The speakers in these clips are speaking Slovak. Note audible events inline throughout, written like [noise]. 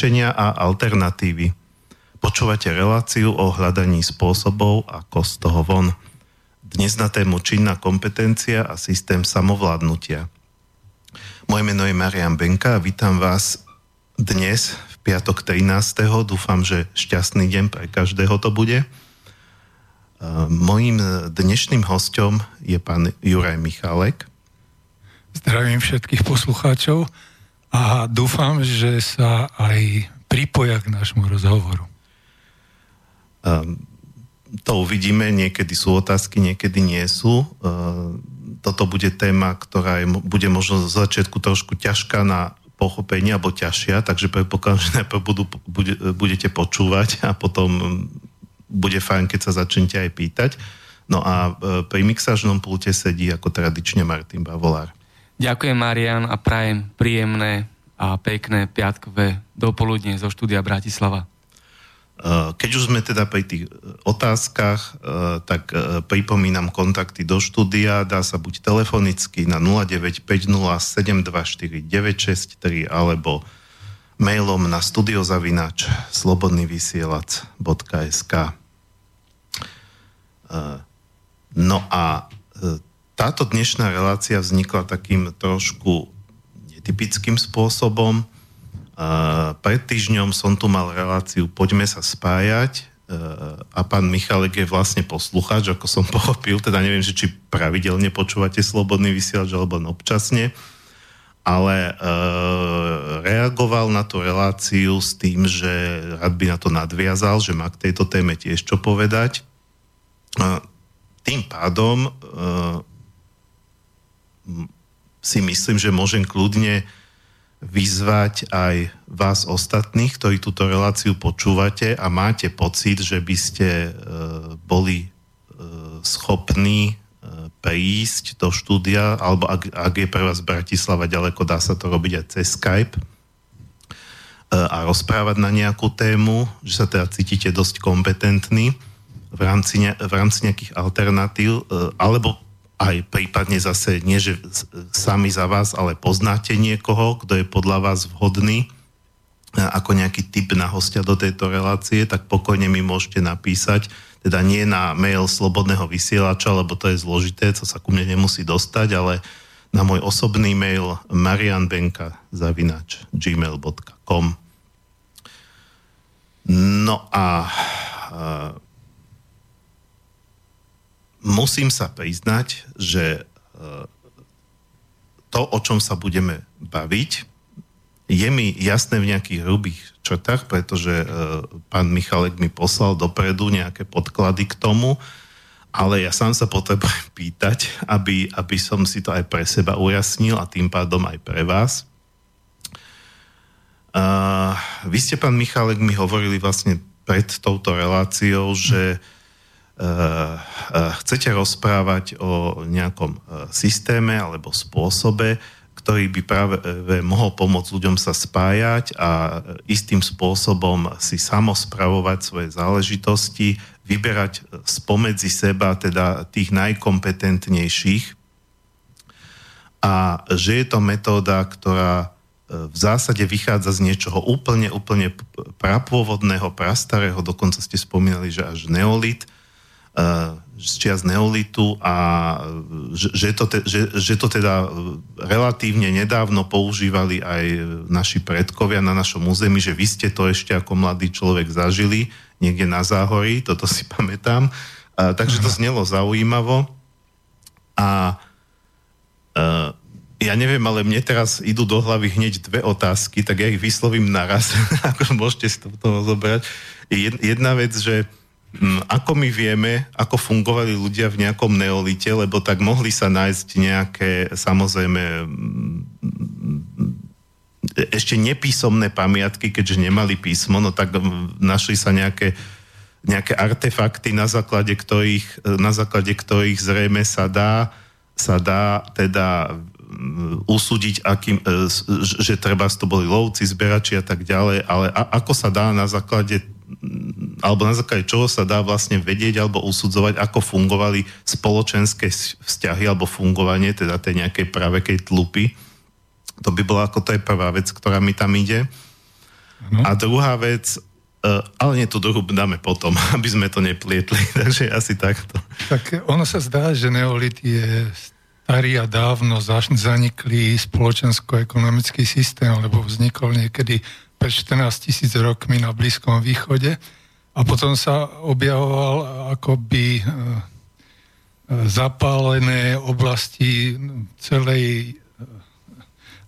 riešenia a alternatívy. Počúvate reláciu o hľadaní spôsobov, ako z toho von. Dnes na tému činná kompetencia a systém samovládnutia. Moje meno je Marian Benka a vítam vás dnes v piatok 13. Dúfam, že šťastný deň pre každého to bude. Mojím dnešným hostom je pán Juraj Michalek. Zdravím všetkých poslucháčov a dúfam, že sa aj pripoja k nášmu rozhovoru. To uvidíme, niekedy sú otázky, niekedy nie sú toto bude téma, ktorá je, bude možno z začiatku trošku ťažká na pochopenie alebo ťažšia, takže predpokladám, že najprv budú, bude, budete počúvať a potom bude fajn, keď sa začnete aj pýtať. No a e, pri mixážnom pulte sedí ako tradične Martin Bavolár. Ďakujem Marian a prajem príjemné a pekné piatkové dopoludne zo štúdia Bratislava. Eh, keď už sme teda pri tých eh, otázkach, eh, tak pripomínam kontakty do štúdia, dá sa buď telefonicky na 0950724963 alebo mailom na studiozavinač slobodnyvysielac.sk No a táto dnešná relácia vznikla takým trošku netypickým spôsobom, pred týždňom som tu mal reláciu Poďme sa spájať. A pán Michalek je vlastne poslucháč, ako som [laughs] pochopil, teda neviem, že či pravidelne počúvate Slobodný vysielač alebo občasne, ale e, reagoval na tú reláciu s tým, že rád by na to nadviazal, že má k tejto téme tiež čo povedať. Tým pádom e, si myslím, že môžem kľudne vyzvať aj vás ostatných, ktorí túto reláciu počúvate a máte pocit, že by ste e, boli e, schopní e, prísť do štúdia, alebo ak, ak je pre vás Bratislava ďaleko, dá sa to robiť aj cez Skype a rozprávať na nejakú tému, že sa teda cítite dosť kompetentní v rámci, ne, v rámci nejakých alternatív, alebo aj prípadne zase nie, že sami za vás, ale poznáte niekoho, kto je podľa vás vhodný ako nejaký typ na hostia do tejto relácie, tak pokojne mi môžete napísať, teda nie na mail slobodného vysielača, lebo to je zložité, co sa ku mne nemusí dostať, ale na môj osobný mail marianbenka zavinač gmail.com No a musím sa priznať, že e, to, o čom sa budeme baviť, je mi jasné v nejakých hrubých črtách, pretože e, pán Michalek mi poslal dopredu nejaké podklady k tomu, ale ja sám sa potrebujem [laughs] pýtať, aby, aby som si to aj pre seba ujasnil a tým pádom aj pre vás. Uh, vy ste, pán Michalek, mi hovorili vlastne pred touto reláciou, že uh, chcete rozprávať o nejakom eh, systéme alebo spôsobe, ktorý by práve mohol pomôcť ľuďom sa spájať a istým spôsobom si samospravovať svoje záležitosti, vyberať spomedzi seba teda tých najkompetentnejších. A že je to metóda, ktorá v zásade vychádza z niečoho úplne, úplne prapôvodného, prastarého, dokonca ste spomínali, že až neolit, z čias neolitu a že to, te, že, že to teda relatívne nedávno používali aj naši predkovia na našom území, že vy ste to ešte ako mladý človek zažili niekde na záhorí, toto si [laughs] pamätám. A, takže to znelo zaujímavo. A a ja neviem, ale mne teraz idú do hlavy hneď dve otázky, tak ja ich vyslovím naraz, [laughs] ako môžete si to potom zobrať. Jedna vec, že ako my vieme, ako fungovali ľudia v nejakom neolite, lebo tak mohli sa nájsť nejaké, samozrejme, mm, ešte nepísomné pamiatky, keďže nemali písmo, no tak mm, našli sa nejaké, nejaké artefakty, na základe ktorých, na základe ktorých zrejme sa dá, sa dá teda usúdiť, akým, e, že treba to boli lovci, zberači a tak ďalej, ale ako sa dá na základe alebo na základe čoho sa dá vlastne vedieť alebo usudzovať, ako fungovali spoločenské vzťahy alebo fungovanie teda tej nejakej pravekej tlupy. To by bola ako to je prvá vec, ktorá mi tam ide. No. A druhá vec, uh, ale nie, tú druhú dáme potom, [laughs] aby sme to neplietli, [laughs] takže asi takto. Tak ono sa zdá, že neolit je starý a dávno zaniklý spoločensko-ekonomický systém, lebo vznikol niekedy pred 14 tisíc rokmi na Blízkom východe a potom sa objavoval akoby zapálené oblasti celej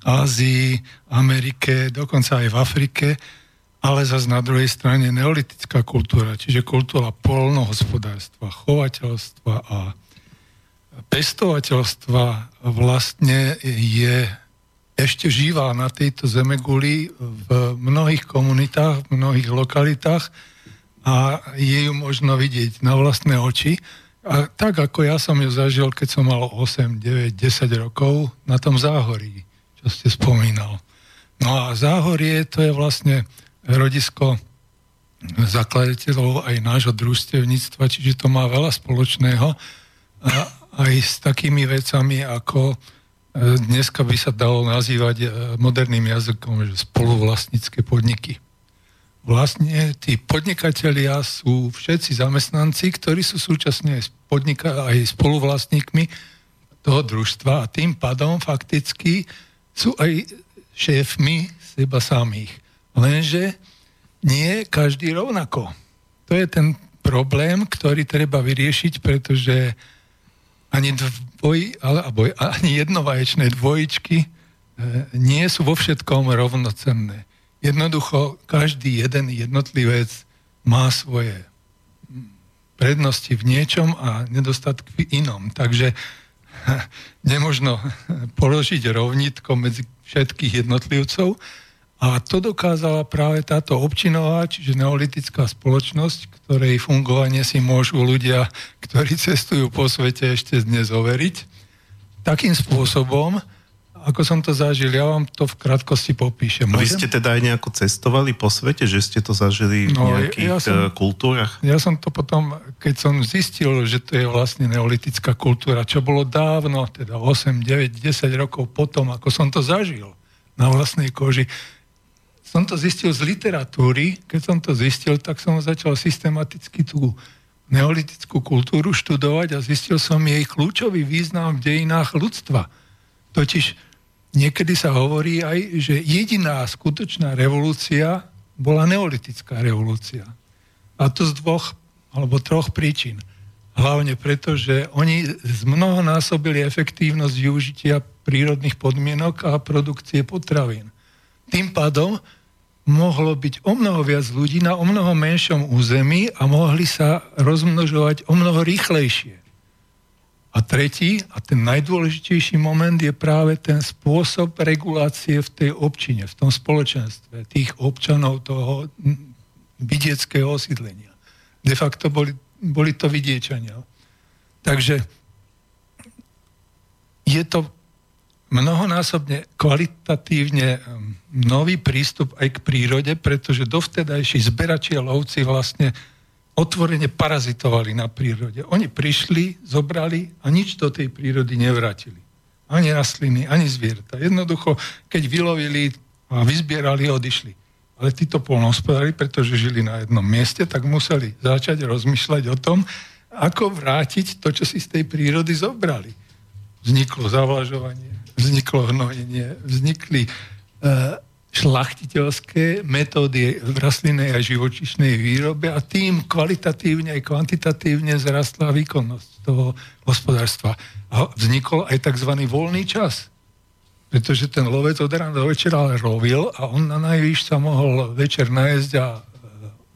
Ázii, Amerike, dokonca aj v Afrike, ale zase na druhej strane neolitická kultúra, čiže kultúra polnohospodárstva, chovateľstva a pestovateľstva vlastne je ešte živá na tejto zemeguli v mnohých komunitách, v mnohých lokalitách a je ju možno vidieť na vlastné oči. A tak ako ja som ju zažil, keď som mal 8, 9, 10 rokov na tom záhorí, čo ste spomínal. No a záhorie to je vlastne rodisko zakladateľov aj nášho družstevníctva, čiže to má veľa spoločného a aj s takými vecami, ako dneska by sa dalo nazývať e, moderným jazykom, že spoluvlastnícke podniky vlastne tí podnikatelia sú všetci zamestnanci, ktorí sú súčasne aj, podnika- aj spoluvlastníkmi toho družstva a tým pádom fakticky sú aj šéfmi seba samých. Lenže nie každý rovnako. To je ten problém, ktorý treba vyriešiť, pretože ani dvoj, alebo ani jednovaječné dvojičky e, nie sú vo všetkom rovnocenné. Jednoducho každý jeden jednotlivec má svoje prednosti v niečom a nedostatky v inom. Takže [laughs] nemožno [laughs] položiť rovnitko medzi všetkých jednotlivcov. A to dokázala práve táto občinová, čiže neolitická spoločnosť, ktorej fungovanie si môžu ľudia, ktorí cestujú po svete ešte dnes overiť, takým spôsobom, ako som to zažil, ja vám to v krátkosti popíšem. Vy ste teda aj nejako cestovali po svete, že ste to zažili v no, nejakých ja som, eh, kultúrach? Ja som to potom, keď som zistil, že to je vlastne neolitická kultúra, čo bolo dávno, teda 8, 9, 10 rokov potom, ako som to zažil na vlastnej koži, som to zistil z literatúry. Keď som to zistil, tak som začal systematicky tú neolitickú kultúru študovať a zistil som jej kľúčový význam v dejinách ľudstva. Totiž niekedy sa hovorí aj, že jediná skutočná revolúcia bola neolitická revolúcia. A to z dvoch alebo troch príčin. Hlavne preto, že oni zmnohonásobili efektívnosť využitia prírodných podmienok a produkcie potravín. Tým pádom mohlo byť o mnoho viac ľudí na o mnoho menšom území a mohli sa rozmnožovať o mnoho rýchlejšie. A tretí, a ten najdôležitejší moment je práve ten spôsob regulácie v tej občine, v tom spoločenstve, tých občanov toho vidieckého osídlenia. De facto boli, boli to vidiečania. Takže je to mnohonásobne kvalitatívne nový prístup aj k prírode, pretože dovtedajší zberači a lovci vlastne otvorene parazitovali na prírode. Oni prišli, zobrali a nič do tej prírody nevrátili. Ani rastliny, ani zvieratá. Jednoducho, keď vylovili a vyzbierali, odišli. Ale títo polnohospodári, pretože žili na jednom mieste, tak museli začať rozmýšľať o tom, ako vrátiť to, čo si z tej prírody zobrali. Vzniklo zavlažovanie, vzniklo hnojenie, vznikli uh, šlachtiteľské metódy v rastlinnej a živočišnej výrobe a tým kvalitatívne aj kvantitatívne zrastla výkonnosť toho hospodárstva. A vznikol aj tzv. voľný čas. Pretože ten lovec od rána do večera rovil a on na najvyš sa mohol večer najesť a e,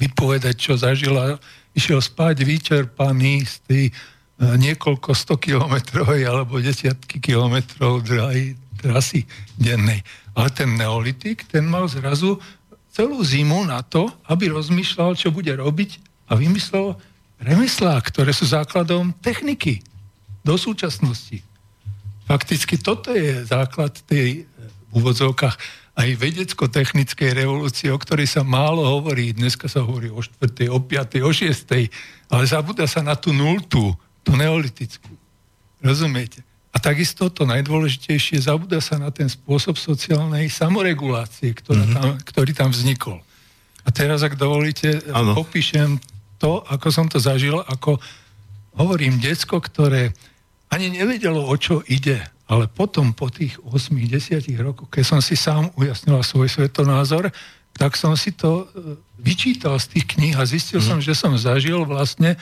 vypovedať, čo zažil a išiel spať vyčerpaný z tej e, niekoľko sto kilometrovej alebo desiatky kilometrov drahej trasy dennej. Ale ten neolitik, ten mal zrazu celú zimu na to, aby rozmýšľal, čo bude robiť a vymyslel remeslá, ktoré sú základom techniky do súčasnosti. Fakticky toto je základ tej v úvodzovkách aj vedecko-technickej revolúcie, o ktorej sa málo hovorí. Dneska sa hovorí o 4., o 5., o 6., ale zabúda sa na tú nultú, tú neolitickú. Rozumiete? A takisto to najdôležitejšie, zabúda sa na ten spôsob sociálnej samoregulácie, ktorá mm-hmm. tam, ktorý tam vznikol. A teraz, ak dovolíte, ano. popíšem to, ako som to zažil, ako hovorím, decko, ktoré ani nevedelo, o čo ide, ale potom po tých 8-10 rokoch, keď som si sám ujasnil svoj svetonázor, tak som si to e, vyčítal z tých kníh a zistil mm. som, že som zažil vlastne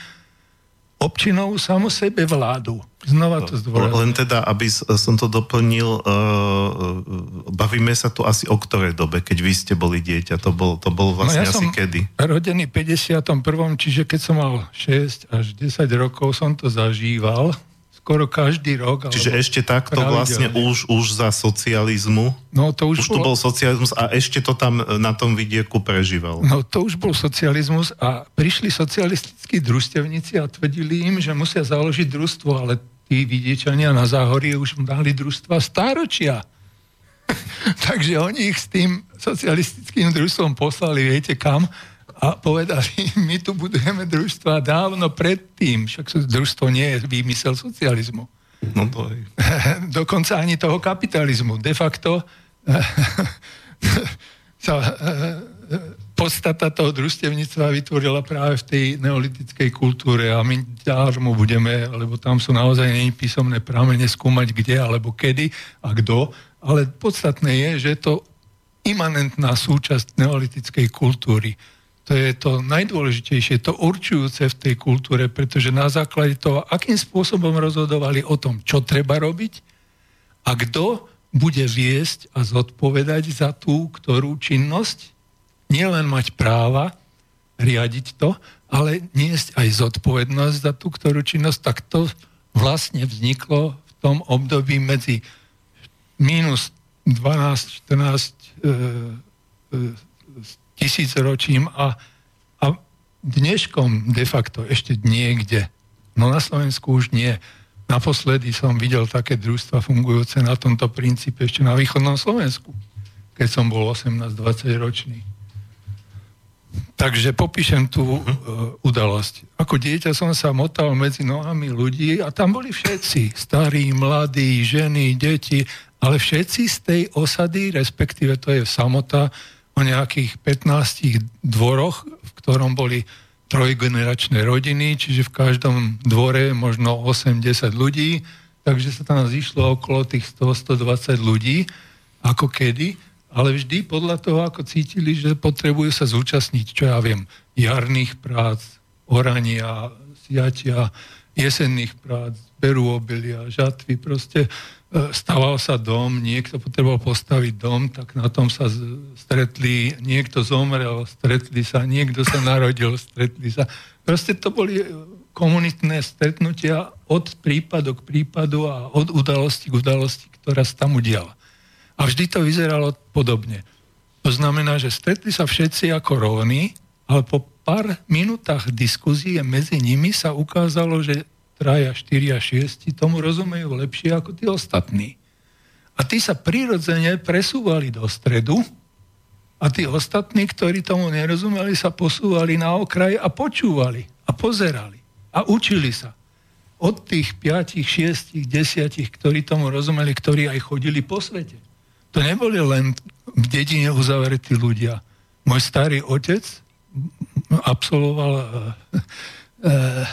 občinovú samu sebe vládu. Znova to zdôrazňujem. Len teda, aby som to doplnil, uh, bavíme sa tu asi o ktorej dobe, keď vy ste boli dieťa, to bol, to bol vlastne no ja asi kedy? rodený 51. čiže keď som mal 6 až 10 rokov, som to zažíval skoro každý rok. Čiže ešte takto vlastne už, už za socializmu? No to už, už bol... tu bol socializmus a ešte to tam e, na tom vidieku prežíval. No to už bol socializmus a prišli socialistickí družstevníci a tvrdili im, že musia založiť družstvo, ale tí vidiečania na záhorie už dali družstva stáročia. [laughs] Takže oni ich s tým socialistickým družstvom poslali, viete kam, a povedali, [laughs] my tu budujeme družstva dávno predtým, však družstvo nie je výmysel socializmu. No to je. [laughs] Dokonca ani toho kapitalizmu. De facto [laughs] sa eh, podstata toho družstevníctva vytvorila práve v tej neolitickej kultúre a my ďalšmu budeme, lebo tam sú naozaj není písomné prámene skúmať kde alebo kedy a kto, ale podstatné je, že je to imanentná súčasť neolitickej kultúry to je to najdôležitejšie, to určujúce v tej kultúre, pretože na základe toho, akým spôsobom rozhodovali o tom, čo treba robiť a kto bude viesť a zodpovedať za tú, ktorú činnosť, nielen mať práva riadiť to, ale niesť aj zodpovednosť za tú, ktorú činnosť, tak to vlastne vzniklo v tom období medzi minus 12, 14 e, e, tisícročím a, a dneškom de facto ešte niekde. No na Slovensku už nie. Naposledy som videl také družstva fungujúce na tomto princípe ešte na východnom Slovensku, keď som bol 18-20 ročný. Takže popíšem tú uh, udalosť. Ako dieťa som sa motal medzi nohami ľudí a tam boli všetci. Starí, mladí, ženy, deti, ale všetci z tej osady, respektíve to je samota, o nejakých 15 dvoroch, v ktorom boli trojgeneračné rodiny, čiže v každom dvore možno 8-10 ľudí, takže sa tam zišlo okolo tých 100-120 ľudí, ako kedy, ale vždy podľa toho, ako cítili, že potrebujú sa zúčastniť, čo ja viem, jarných prác, orania, siatia, jesenných prác, berú obilia, žatvy, proste staval sa dom, niekto potreboval postaviť dom, tak na tom sa stretli, niekto zomrel, stretli sa, niekto sa narodil, stretli sa. Proste to boli komunitné stretnutia od prípadu k prípadu a od udalosti k udalosti, ktorá sa tam udiala. A vždy to vyzeralo podobne. To znamená, že stretli sa všetci ako rovní, ale po pár minútach diskuzie medzi nimi sa ukázalo, že traja, štyria, šiesti tomu rozumejú lepšie ako tí ostatní. A tí sa prirodzene presúvali do stredu a tí ostatní, ktorí tomu nerozumeli, sa posúvali na okraj a počúvali a pozerali a učili sa. Od tých piatich, šiestich, desiatich, ktorí tomu rozumeli, ktorí aj chodili po svete. To neboli len v dedine uzavretí ľudia. Môj starý otec absolvoval uh, uh,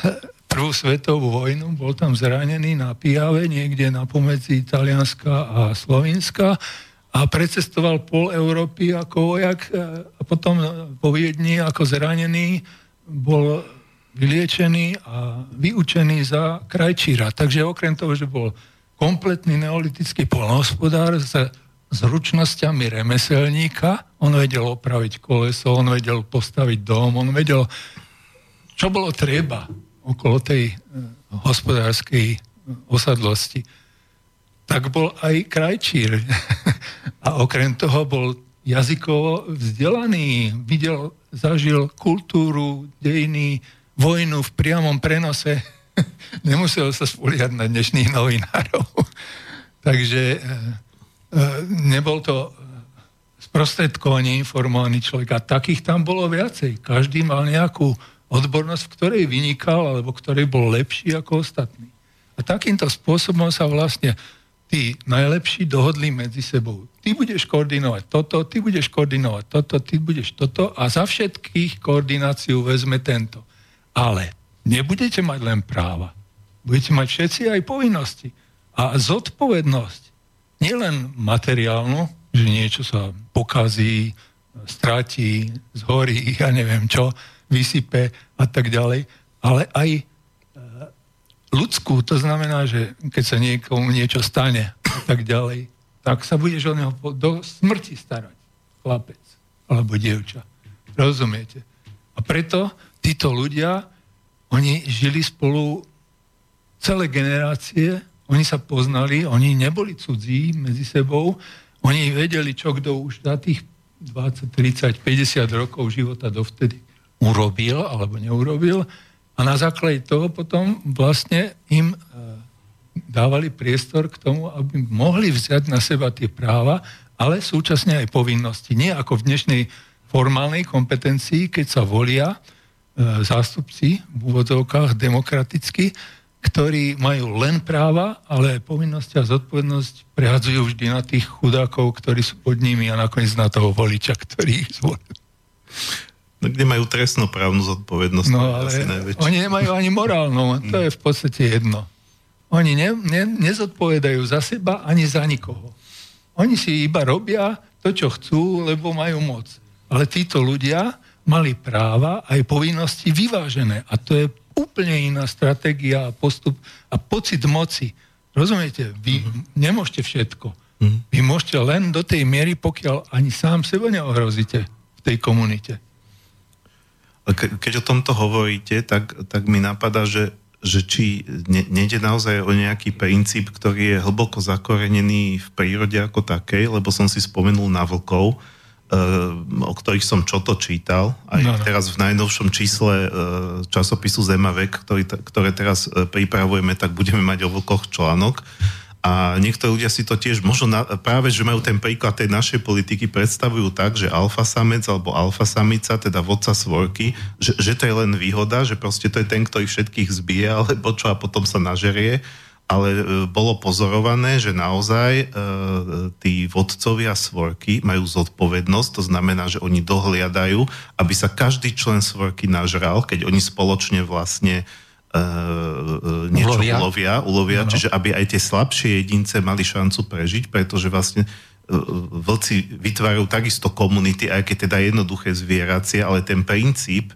prvú svetovú vojnu, bol tam zranený na Pijave, niekde na pomedzi Talianska a Slovenska a precestoval pol Európy ako vojak e, a potom po Viedni ako zranený bol vyliečený a vyučený za krajčíra. Takže okrem toho, že bol kompletný neolitický polnohospodár s zručnosťami remeselníka, on vedel opraviť koleso, on vedel postaviť dom, on vedel, čo bolo treba okolo tej e, hospodárskej osadlosti, tak bol aj krajčír. [laughs] A okrem toho bol jazykovo vzdelaný, videl, zažil kultúru, dejiny, vojnu v priamom prenose. [laughs] Nemusel sa spoliať na dnešných novinárov. [laughs] Takže e, e, nebol to sprostredkovaný informovaný človek. A takých tam bolo viacej. Každý mal nejakú odbornosť, v ktorej vynikal alebo ktorej bol lepší ako ostatní. A takýmto spôsobom sa vlastne tí najlepší dohodli medzi sebou. Ty budeš koordinovať toto, ty budeš koordinovať toto, ty budeš toto a za všetkých koordináciu vezme tento. Ale nebudete mať len práva. Budete mať všetci aj povinnosti. A zodpovednosť, nielen materiálnu, že niečo sa pokazí, stratí, zhorí, [laughs] ja neviem čo, vysype a tak ďalej, ale aj e, ľudskú, to znamená, že keď sa niekomu niečo stane a tak ďalej, tak sa budeš o neho do smrti starať, chlapec alebo dievča. Rozumiete? A preto títo ľudia, oni žili spolu celé generácie, oni sa poznali, oni neboli cudzí medzi sebou, oni vedeli, čo kto už za tých 20, 30, 50 rokov života dovtedy urobil alebo neurobil a na základe toho potom vlastne im e, dávali priestor k tomu, aby mohli vziať na seba tie práva, ale súčasne aj povinnosti. Nie ako v dnešnej formálnej kompetencii, keď sa volia e, zástupci v úvodzovkách demokraticky, ktorí majú len práva, ale povinnosti a zodpovednosť prehadzujú vždy na tých chudákov, ktorí sú pod nimi a nakoniec na toho voliča, ktorý ich zvolil. No, kde majú trestnoprávnu zodpovednosť. No ale oni nemajú ani morálnu, to je v podstate jedno. Oni ne, ne, nezodpovedajú za seba ani za nikoho. Oni si iba robia to, čo chcú, lebo majú moc. Ale títo ľudia mali práva aj povinnosti vyvážené. A to je úplne iná stratégia a postup a pocit moci. Rozumiete? Vy uh-huh. nemôžete všetko. Uh-huh. Vy môžete len do tej miery, pokiaľ ani sám seba neohrozíte v tej komunite. Ke, keď o tomto hovoríte, tak, tak mi napadá, že, že či ne, nejde naozaj o nejaký princíp, ktorý je hlboko zakorenený v prírode ako takej, lebo som si spomenul na vlkov, Eh, o ktorých som čo to čítal. Aj no, no. teraz v najnovšom čísle eh, časopisu Zemavek, ktorý, ktoré teraz eh, pripravujeme, tak budeme mať o vlkoch článok. A niektorí ľudia si to tiež možno na, práve, že majú ten príklad tej našej politiky, predstavujú tak, že alfa samec alebo alfa samica, teda vodca svorky, že, že to je len výhoda, že proste to je ten, ktorý všetkých zbije, [laughs] alebo čo a potom sa nažerie. Ale e, bolo pozorované, že naozaj e, tí vodcovia svorky majú zodpovednosť, to znamená, že oni dohliadajú, aby sa každý člen svorky nažral, keď oni spoločne vlastne e, niečo ulovia, ulovia, ulovia no. čiže aby aj tie slabšie jedince mali šancu prežiť, pretože vlastne vlci vytvárajú takisto komunity, aj keď teda jednoduché zvieracie, ale ten princíp,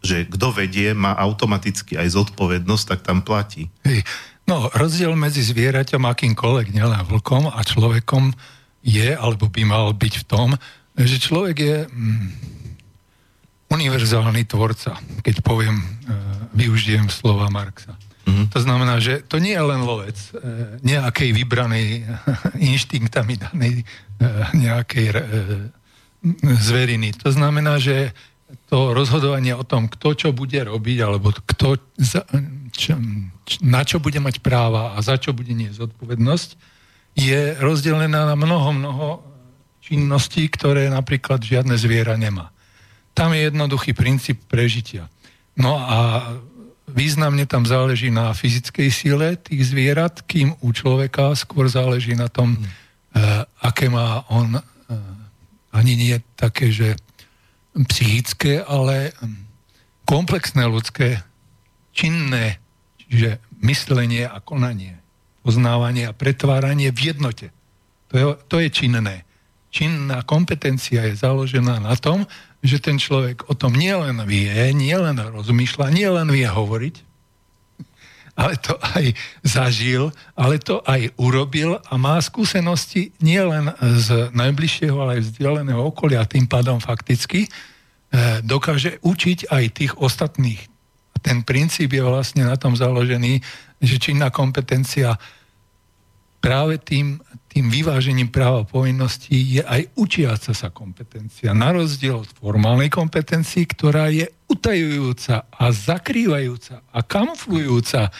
že kto vedie, má automaticky aj zodpovednosť, tak tam platí. Hej. No, rozdiel medzi zvieraťom akýmkoľvek, nielen vlkom a človekom je, alebo by mal byť v tom, že človek je mm, univerzálny tvorca, keď poviem, využijem slova Marxa. Mm-hmm. To znamená, že to nie je len lovec e, nejakej vybranej [laughs] inštinktami danej e, nejakej e, zveriny. To znamená, že to rozhodovanie o tom, kto čo bude robiť, alebo kto, za, čo, na čo bude mať práva a za čo bude nie zodpovednosť, je rozdelená na mnoho, mnoho činností, ktoré napríklad žiadne zviera nemá. Tam je jednoduchý princíp prežitia. No a významne tam záleží na fyzickej sile tých zvierat, kým u človeka skôr záleží na tom, mm. uh, aké má on uh, ani nie také, že psychické, ale komplexné ľudské činné, čiže myslenie a konanie, poznávanie a pretváranie v jednote. To je, to je činné. Činná kompetencia je založená na tom, že ten človek o tom nielen vie, nielen rozmýšľa, nielen vie hovoriť, ale to aj zažil, ale to aj urobil a má skúsenosti nielen z najbližšieho, ale aj vzdialeného okolia, tým pádom fakticky eh, dokáže učiť aj tých ostatných. Ten princíp je vlastne na tom založený, že činná kompetencia práve tým, tým vyvážením práva povinností je aj učiaca sa kompetencia. Na rozdiel od formálnej kompetencii, ktorá je utajujúca a zakrývajúca a kamuflujúca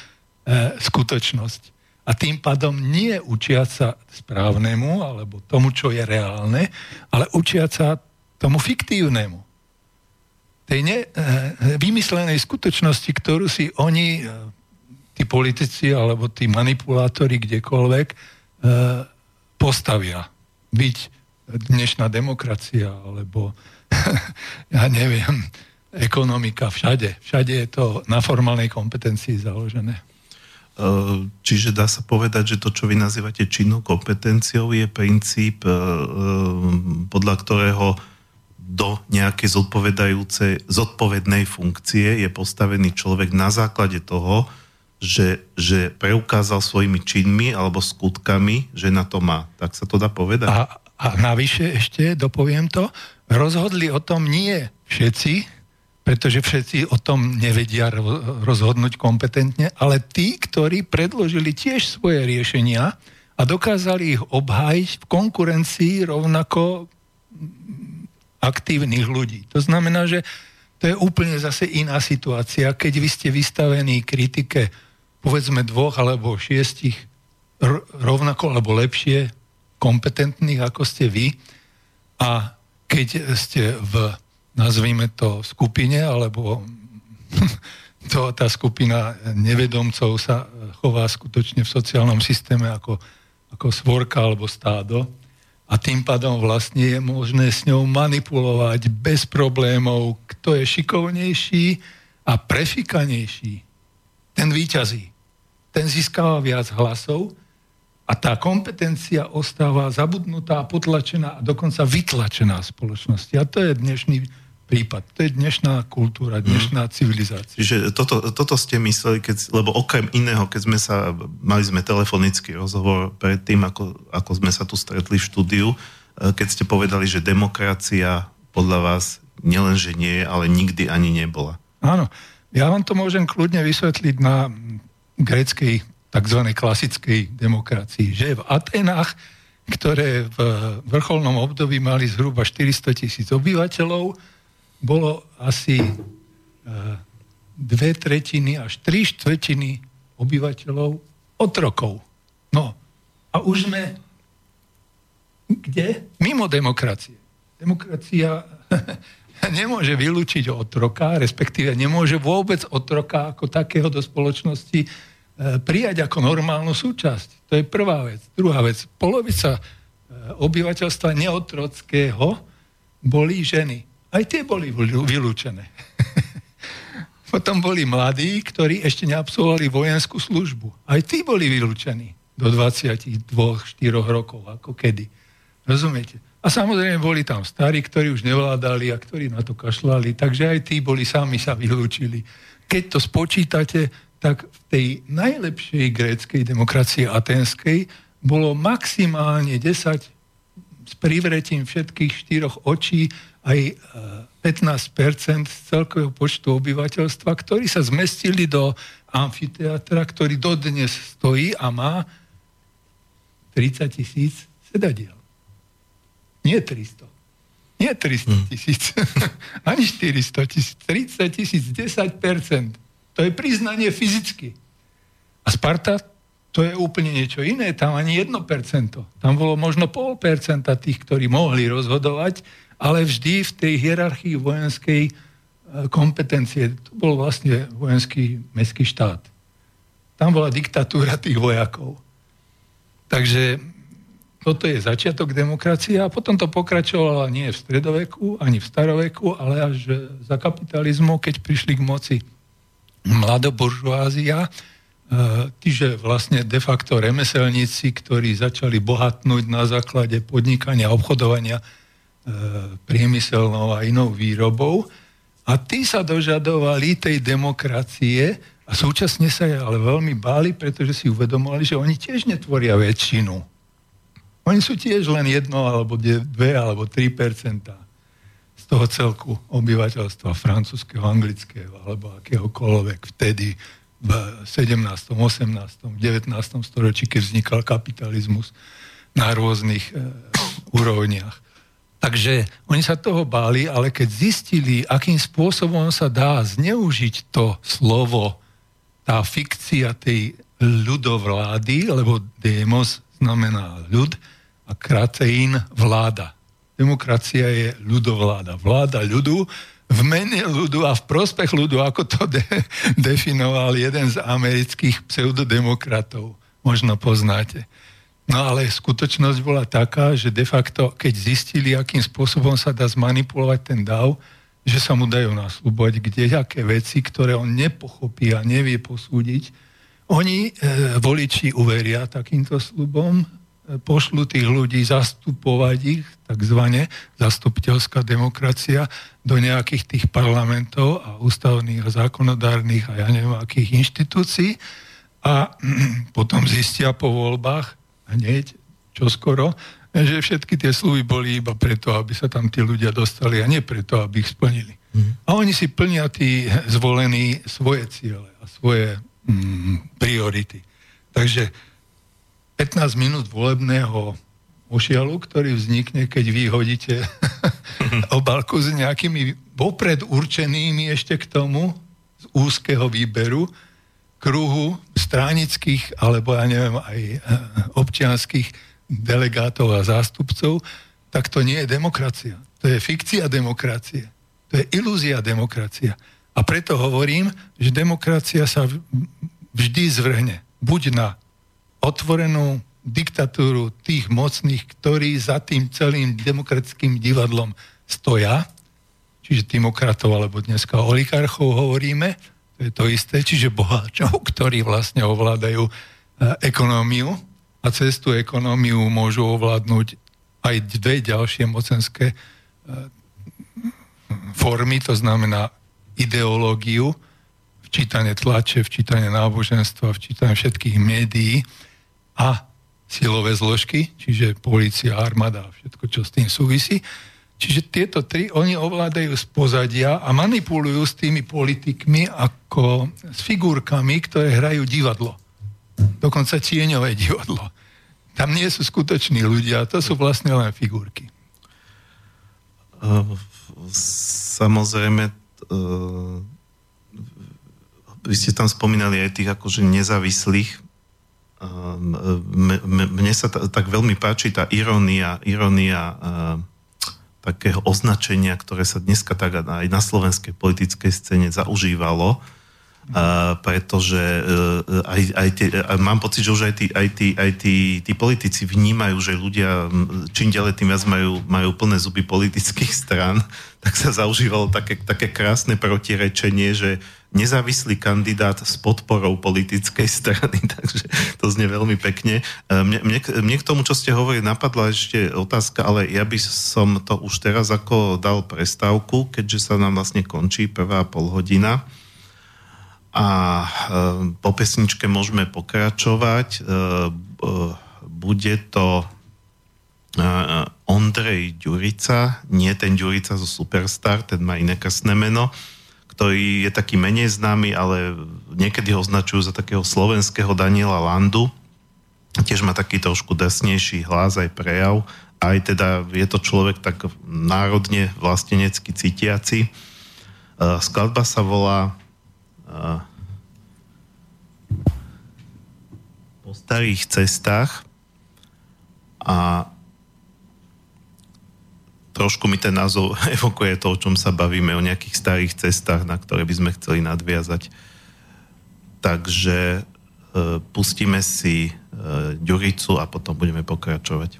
E, skutočnosť. A tým pádom nie učiať sa správnemu alebo tomu, čo je reálne, ale učiať sa tomu fiktívnemu. Tej ne, e, vymyslenej skutočnosti, ktorú si oni, e, tí politici alebo tí manipulátori kdekoľvek, postavia. Byť dnešná demokracia, alebo [laughs] ja neviem, ekonomika všade. Všade je to na formálnej kompetencii založené. E, čiže dá sa povedať, že to, čo vy nazývate činnou kompetenciou, je princíp, e, podľa ktorého do nejakej zodpovedajúcej, zodpovednej funkcie je postavený človek na základe toho, že, že preukázal svojimi činmi alebo skutkami, že na to má. Tak sa to dá povedať? A, a navyše ešte, dopoviem to, rozhodli o tom nie všetci, pretože všetci o tom nevedia rozhodnúť kompetentne, ale tí, ktorí predložili tiež svoje riešenia a dokázali ich obhájiť v konkurencii rovnako aktívnych ľudí. To znamená, že to je úplne zase iná situácia, keď vy ste vystavení kritike povedzme dvoch alebo šiestich rovnako alebo lepšie kompetentných, ako ste vy a keď ste v nazvime to skupine, alebo [laughs] to, tá skupina nevedomcov sa chová skutočne v sociálnom systéme ako, ako svorka alebo stádo a tým pádom vlastne je možné s ňou manipulovať bez problémov, kto je šikovnejší a prefikanejší. Ten výťazí. Ten získava viac hlasov a tá kompetencia ostáva zabudnutá, potlačená a dokonca vytlačená v spoločnosti. A to je dnešný prípad. To je dnešná kultúra, mhm. dnešná mm. civilizácia. Čiže toto, toto ste mysleli, keď, lebo okrem iného, keď sme sa, mali sme telefonický rozhovor predtým, ako, ako sme sa tu stretli v štúdiu, e, keď ste povedali, že demokracia podľa vás nielenže nie je, ale nikdy ani nebola. Áno. Ja vám to môžem kľudne vysvetliť na greckej tzv. klasickej demokracii, že v Atenách, ktoré v vrcholnom období mali zhruba 400 tisíc obyvateľov, bolo asi e, dve tretiny až tri štvrtiny obyvateľov otrokov. No a už sme kde? Mimo demokracie. Demokracia [laughs] [laughs] nemôže vylúčiť otroka, respektíve nemôže vôbec otroka ako takého do spoločnosti e, prijať ako normálnu súčasť. To je prvá vec. Druhá vec. Polovica e, obyvateľstva neotrockého boli ženy. Aj tie boli vylúčené. [laughs] Potom boli mladí, ktorí ešte neabsolvovali vojenskú službu. Aj tí boli vylúčení do 22-4 rokov, ako kedy. Rozumiete? A samozrejme boli tam starí, ktorí už nevládali a ktorí na to kašľali, takže aj tí boli sami sa vylúčili. Keď to spočítate, tak v tej najlepšej gréckej demokracii atenskej bolo maximálne 10 s privretím všetkých štyroch očí aj 15 z celkového počtu obyvateľstva, ktorí sa zmestili do amfiteátra, ktorý dodnes stojí a má 30 tisíc sedadiel. Nie 300. Nie 300 hm. tisíc. [laughs] Ani 400 tisíc. 30 tisíc, 10% To je priznanie fyzicky. A Sparta to je úplne niečo iné. Tam ani 1%. Tam bolo možno pol percenta tých, ktorí mohli rozhodovať ale vždy v tej hierarchii vojenskej e, kompetencie. To bol vlastne vojenský mestský štát. Tam bola diktatúra tých vojakov. Takže toto je začiatok demokracie a potom to pokračovalo nie v stredoveku, ani v staroveku, ale až za kapitalizmu, keď prišli k moci mladoburžoázia, e, tíže vlastne de facto remeselníci, ktorí začali bohatnúť na základe podnikania, obchodovania E, priemyselnou a inou výrobou a tí sa dožadovali tej demokracie a súčasne sa je ale veľmi báli, pretože si uvedomovali, že oni tiež netvoria väčšinu. Oni sú tiež len jedno, alebo dve, alebo tri percentá z toho celku obyvateľstva francúzského, anglického, alebo akéhokoľvek vtedy v 17., 18., 19. storočí, keď vznikal kapitalizmus na rôznych e, úrovniach. Takže oni sa toho báli, ale keď zistili, akým spôsobom sa dá zneužiť to slovo, tá fikcia tej ľudovlády, lebo demos znamená ľud a krateín vláda. Demokracia je ľudovláda. Vláda ľudu v mene ľudu a v prospech ľudu, ako to de- [laughs] definoval jeden z amerických pseudodemokratov. Možno poznáte. No ale skutočnosť bola taká, že de facto, keď zistili, akým spôsobom sa dá zmanipulovať ten dav, že sa mu dajú nasľubovať kdejaké veci, ktoré on nepochopí a nevie posúdiť, oni, e, voliči, uveria takýmto slubom, pošlu tých ľudí zastupovať ich, takzvané zastupiteľská demokracia, do nejakých tých parlamentov a ústavných a zákonodárnych a ja neviem akých inštitúcií a [clears throat] potom zistia po voľbách hneď, čoskoro, že všetky tie sluby boli iba preto, aby sa tam tí ľudia dostali a nie preto, aby ich splnili. Mm. A oni si plnia tí zvolení svoje ciele a svoje mm, priority. Takže 15 minút volebného ošialu, ktorý vznikne, keď vy hodíte [laughs] obalku s nejakými vopred určenými ešte k tomu z úzkeho výberu kruhu stránických alebo ja neviem aj eh, občianských delegátov a zástupcov, tak to nie je demokracia. To je fikcia demokracie. To je ilúzia demokracia. A preto hovorím, že demokracia sa vždy zvrhne. Buď na otvorenú diktatúru tých mocných, ktorí za tým celým demokratickým divadlom stoja, čiže demokratov, alebo dneska oligarchov hovoríme, to je to isté, čiže boháčov, [laughs] ktorí vlastne ovládajú e, ekonómiu a cez tú ekonómiu môžu ovládnuť aj dve ďalšie mocenské e, formy, to znamená ideológiu, včítanie tlače, včítanie náboženstva, včítanie všetkých médií, a silové zložky, čiže policia, armáda a všetko, čo s tým súvisí. Čiže tieto tri, oni ovládajú z pozadia a manipulujú s tými politikmi ako s figurkami, ktoré hrajú divadlo. Dokonca tieňové divadlo. Tam nie sú skutoční ľudia, to sú vlastne len figurky. Samozrejme, vy ste tam spomínali aj tých akože nezávislých. Mne sa tak veľmi páči tá irónia, irónia takého označenia, ktoré sa dneska tak aj na slovenskej politickej scéne zaužívalo, pretože e, aj, aj tie, mám pocit, že už aj tí, aj, tí, aj tí, tí politici vnímajú, že ľudia čím ďalej tým viac majú, majú plné zuby politických strán, [laughs] tak sa zaužívalo také, také krásne protirečenie, že nezávislý kandidát s podporou politickej strany, [laughs] takže to znie veľmi pekne. E, mne, mne, mne k tomu, čo ste hovorili, napadla ešte otázka, ale ja by som to už teraz ako dal prestávku, keďže sa nám vlastne končí prvá polhodina. A e, po pesničke môžeme pokračovať. E, e, bude to Ondrej Ďurica, nie ten Ďurica zo Superstar, ten má iné krstné meno ktorý je taký menej známy, ale niekedy ho označujú za takého slovenského Daniela Landu. Tiež má taký trošku desnejší hlas aj prejav. Aj teda je to človek tak národne vlastenecky cítiaci. Skladba sa volá Po starých cestách a trošku mi ten názov [laughs] evokuje to, o čom sa bavíme, o nejakých starých cestách, na ktoré by sme chceli nadviazať. Takže e, pustíme si e, Ďuricu a potom budeme pokračovať.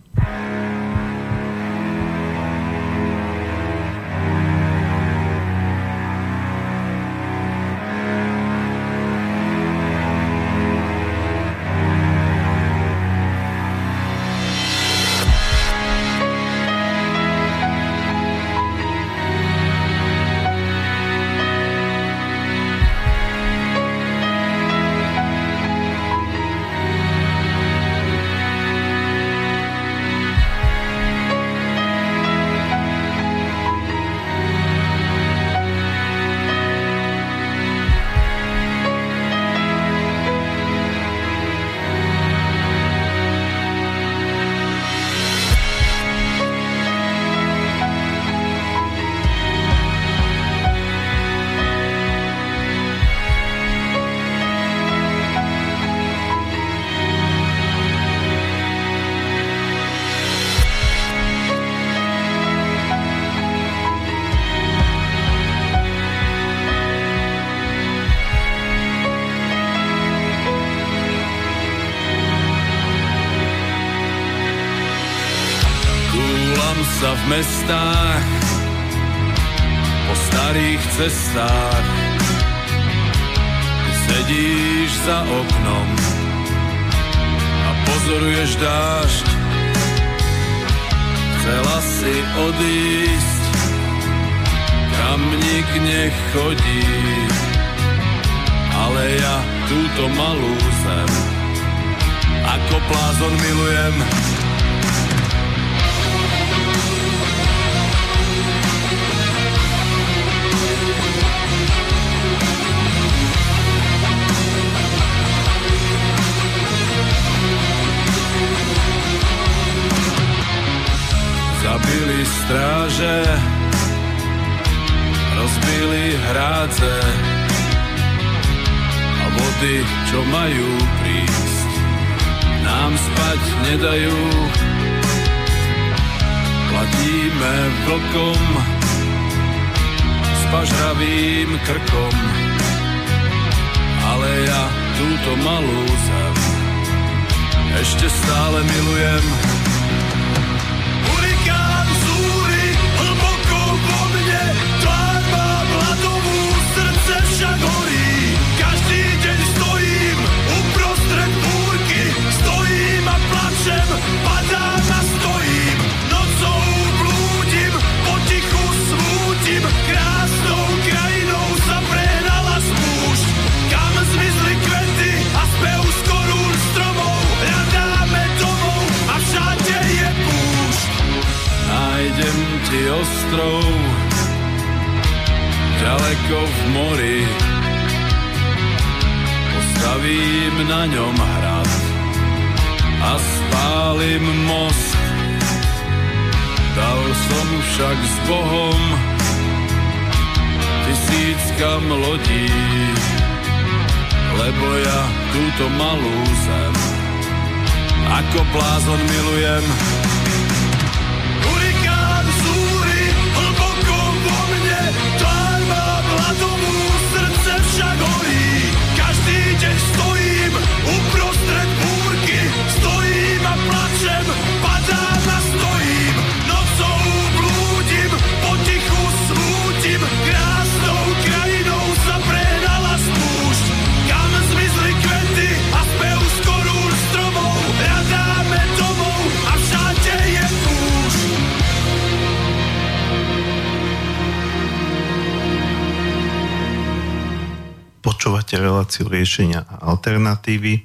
Reláciu riešenia a alternatívy.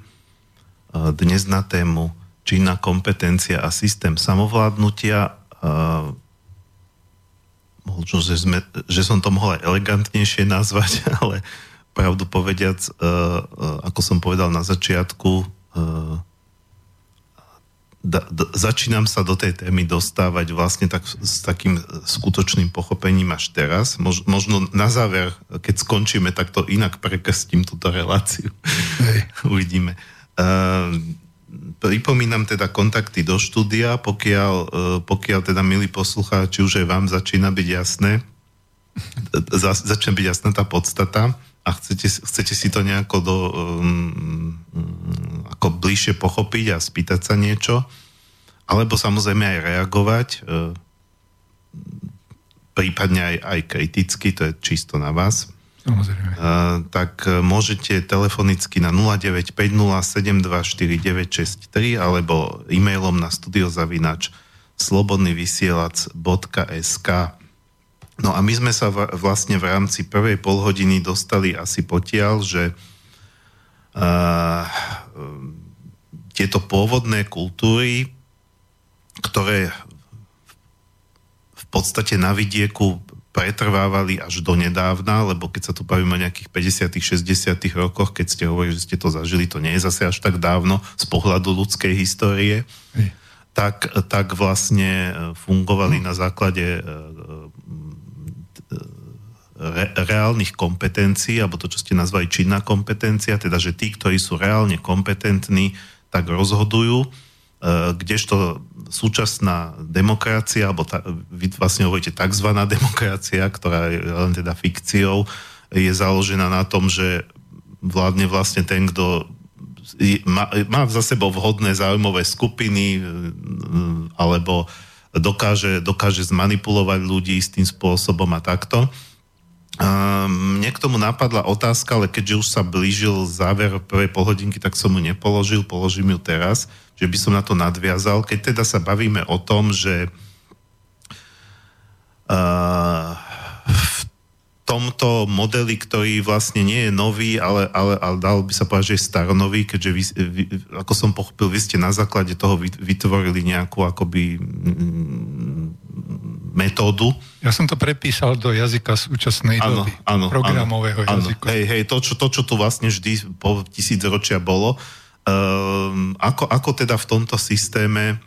Dnes na tému činná kompetencia a systém samovládnutia. Možno, že, sme, že som to mohol aj elegantnejšie nazvať, [laughs] ale pravdu povediac, ako som povedal na začiatku, da, da, začínam sa do tej témy dostávať vlastne tak, s takým skutočným pochopením až teraz. Mož, možno na záver, keď skončíme, tak to inak prekestím túto reláciu. Hej. [laughs] Uvidíme. Uh, pripomínam teda kontakty do štúdia, pokiaľ, uh, pokiaľ teda, milí poslucháči, už aj vám začína byť jasné, za, začne byť jasná tá podstata a chcete, chcete si to nejako do, um, ako bližšie pochopiť a spýtať sa niečo, alebo samozrejme aj reagovať, uh, prípadne aj, aj kriticky, to je čisto na vás. Samozrejme. Uh, tak uh, môžete telefonicky na 0950724963 alebo e-mailom na studiozavinač slobodnyvysielac.sk No a my sme sa vlastne v rámci prvej polhodiny dostali asi potiaľ, že uh, tieto pôvodné kultúry, ktoré v podstate na vidieku pretrvávali až do nedávna, lebo keď sa tu bavíme o nejakých 50 60 rokoch, keď ste hovorili, že ste to zažili, to nie je zase až tak dávno z pohľadu ľudskej histórie, tak, tak vlastne fungovali na základe re, reálnych kompetencií, alebo to, čo ste nazvali činná kompetencia, teda, že tí, ktorí sú reálne kompetentní, tak rozhodujú, e, kdežto súčasná demokracia, alebo ta, vy vlastne hovoríte tzv. [laughs] demokracia, ktorá je len teda fikciou, je založená na tom, že vládne vlastne ten, kto má, má za sebou vhodné záujmové skupiny, e, alebo dokáže, dokáže zmanipulovať ľudí tým spôsobom a takto. Um, mne k tomu napadla otázka, ale keďže už sa blížil záver prvej polhodinky, tak som mu nepoložil, položím ju teraz, že by som na to nadviazal. Keď teda sa bavíme o tom, že v tomto modeli, ktorý vlastne nie je nový, ale, ale, ale dal by sa povedať, že je staronový, keďže vy, vy, ako som pochopil, vy ste na základe toho vytvorili nejakú akoby metódu. Ja som to prepísal do jazyka súčasnej ano, doby, ano, programového ano, jazyka. Hej, hej, to čo, to, čo tu vlastne vždy po tisíc ročia bolo. Um, ako, ako teda v tomto systéme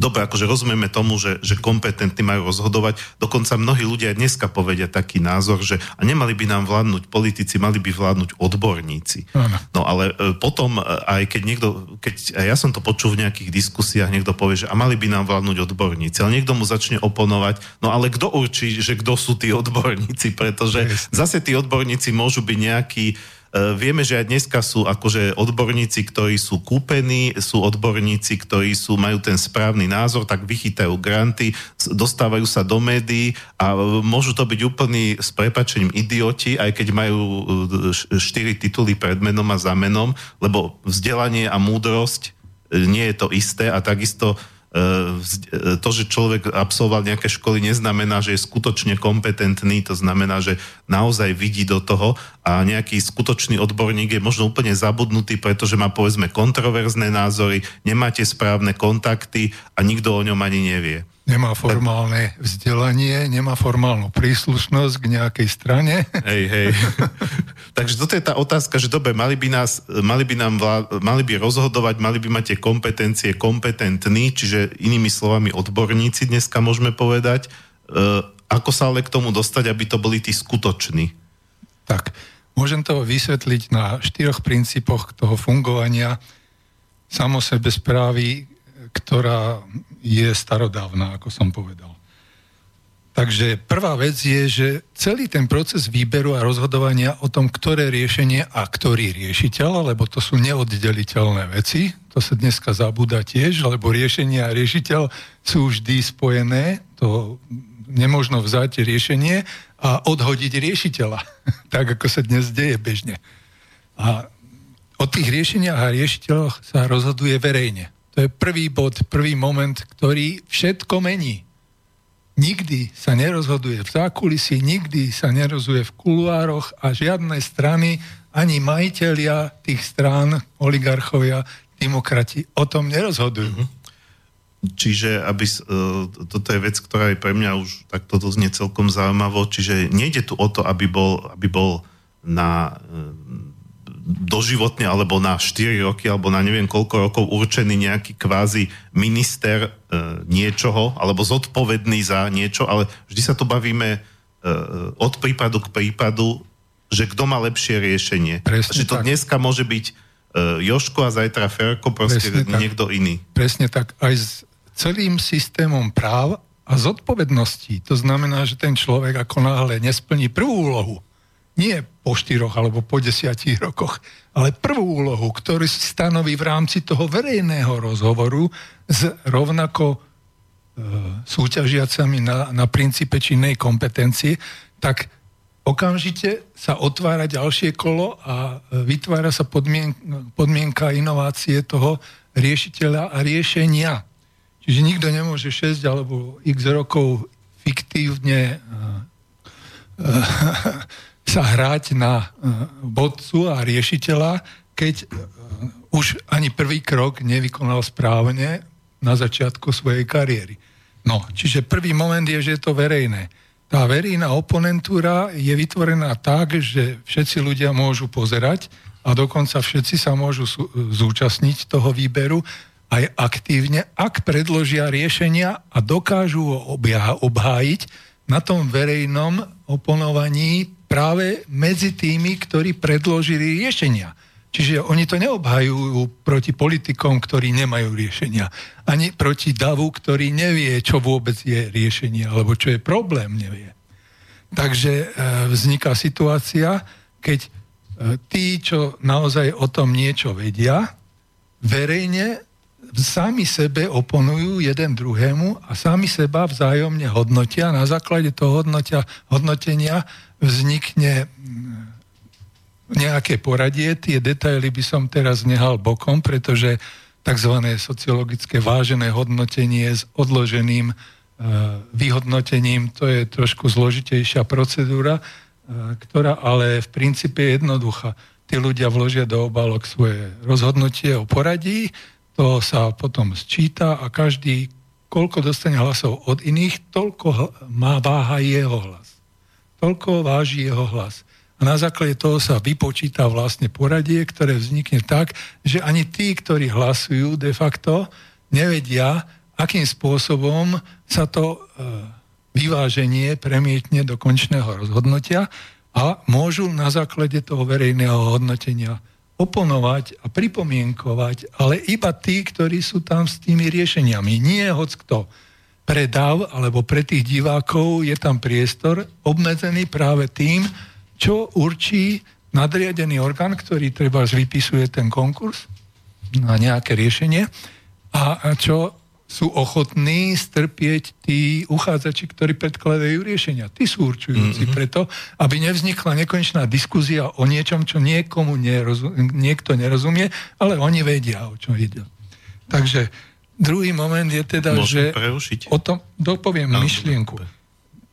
Dobre, akože rozumieme tomu, že, že kompetentní majú rozhodovať. Dokonca mnohí ľudia dneska povedia taký názor, že a nemali by nám vládnuť politici, mali by vládnuť odborníci. Ano. No ale e, potom, e, aj keď niekto, keď ja som to počul v nejakých diskusiách, niekto povie, že a mali by nám vládnuť odborníci, ale niekto mu začne oponovať, no ale kto určí, že kto sú tí odborníci, pretože zase tí odborníci môžu byť nejakí vieme, že aj dneska sú akože odborníci, ktorí sú kúpení, sú odborníci, ktorí sú, majú ten správny názor, tak vychytajú granty, dostávajú sa do médií a môžu to byť úplný s prepačením idioti, aj keď majú e, štyri tituly pred menom a za menom, lebo vzdelanie a múdrosť nie je to isté a takisto to, že človek absolvoval nejaké školy, neznamená, že je skutočne kompetentný, to znamená, že naozaj vidí do toho a nejaký skutočný odborník je možno úplne zabudnutý, pretože má povedzme kontroverzné názory, nemáte správne kontakty a nikto o ňom ani nevie nemá formálne vzdelanie, nemá formálnu príslušnosť k nejakej strane. Hej, hej. [laughs] Takže toto je tá otázka, že dobre, mali by, nás, mali by nám vlá, mali by rozhodovať, mali by mať tie kompetencie kompetentní, čiže inými slovami odborníci dneska môžeme povedať. E, ako sa ale k tomu dostať, aby to boli tí skutoční? Tak, môžem to vysvetliť na štyroch princípoch toho fungovania samosebe správy, ktorá je starodávna, ako som povedal. Takže prvá vec je, že celý ten proces výberu a rozhodovania o tom, ktoré riešenie a ktorý riešiteľ, lebo to sú neoddeliteľné veci, to sa dneska zabúda tiež, lebo riešenie a riešiteľ sú vždy spojené, to nemožno vzáť riešenie a odhodiť riešiteľa, [laughs] tak ako sa dnes deje bežne. A o tých riešeniach a riešiteľoch sa rozhoduje verejne. To je prvý bod, prvý moment, ktorý všetko mení. Nikdy sa nerozhoduje v zákulisí, nikdy sa nerozhoduje v kuluároch a žiadne strany, ani majiteľia tých strán, oligarchovia, demokrati o tom nerozhodujú. Mm-hmm. Čiže aby, uh, toto je vec, ktorá je pre mňa už tak toto znie celkom zaujímavo, čiže nejde tu o to, aby bol, aby bol na uh, doživotne alebo na 4 roky alebo na neviem koľko rokov určený nejaký kvázi minister e, niečoho alebo zodpovedný za niečo, ale vždy sa tu bavíme e, od prípadu k prípadu, že kto má lepšie riešenie. Presne že to tak. dneska môže byť e, Joško a zajtra Ferko, proste Presne niekto tak. iný. Presne tak. Aj s celým systémom práv a zodpovedností. To znamená, že ten človek ako náhle nesplní prvú úlohu, nie po štyroch alebo po desiatich rokoch, ale prvú úlohu, ktorú stanoví v rámci toho verejného rozhovoru s rovnako e, súťažiacami na, na princípe činnej kompetencie, tak okamžite sa otvára ďalšie kolo a vytvára sa podmien, podmienka inovácie toho riešiteľa a riešenia. Čiže nikto nemôže 6 alebo x rokov fiktívne uh, [laughs] sa hrať na vodcu a riešiteľa, keď už ani prvý krok nevykonal správne na začiatku svojej kariéry. No, čiže prvý moment je, že je to verejné. Tá verejná oponentúra je vytvorená tak, že všetci ľudia môžu pozerať a dokonca všetci sa môžu zúčastniť toho výberu aj aktívne, ak predložia riešenia a dokážu ho obhájiť na tom verejnom oponovaní práve medzi tými, ktorí predložili riešenia. Čiže oni to neobhajujú proti politikom, ktorí nemajú riešenia. Ani proti davu, ktorý nevie, čo vôbec je riešenie, alebo čo je problém, nevie. Takže e, vzniká situácia, keď e, tí, čo naozaj o tom niečo vedia, verejne sami sebe oponujú jeden druhému a sami seba vzájomne hodnotia. Na základe toho hodnotia, hodnotenia vznikne mm, nejaké poradie. Tie detaily by som teraz nehal bokom, pretože tzv. sociologické vážené hodnotenie s odloženým e, vyhodnotením, to je trošku zložitejšia procedúra, e, ktorá ale v princípe je jednoduchá. Tí ľudia vložia do obálok svoje rozhodnutie o poradí, to sa potom sčíta a každý, koľko dostane hlasov od iných, toľko má váha jeho hlas. Toľko váži jeho hlas. A na základe toho sa vypočíta vlastne poradie, ktoré vznikne tak, že ani tí, ktorí hlasujú de facto, nevedia, akým spôsobom sa to e, vyváženie premietne do končného rozhodnutia a môžu na základe toho verejného hodnotenia oponovať a pripomienkovať, ale iba tí, ktorí sú tam s tými riešeniami. Nie hoc kto. Pre DAV alebo pre tých divákov je tam priestor obmedzený práve tým, čo určí nadriadený orgán, ktorý treba vypisuje ten konkurs na nejaké riešenie a čo sú ochotní strpieť tí uchádzači, ktorí predkladajú riešenia. Tí sú určujúci mm-hmm. preto, aby nevznikla nekonečná diskuzia o niečom, čo niekomu nerozum, niekto nerozumie, ale oni vedia, o čom ide. Takže druhý moment je teda, Môžem že... Preušiť? O tom dopoviem no, myšlienku. Dobre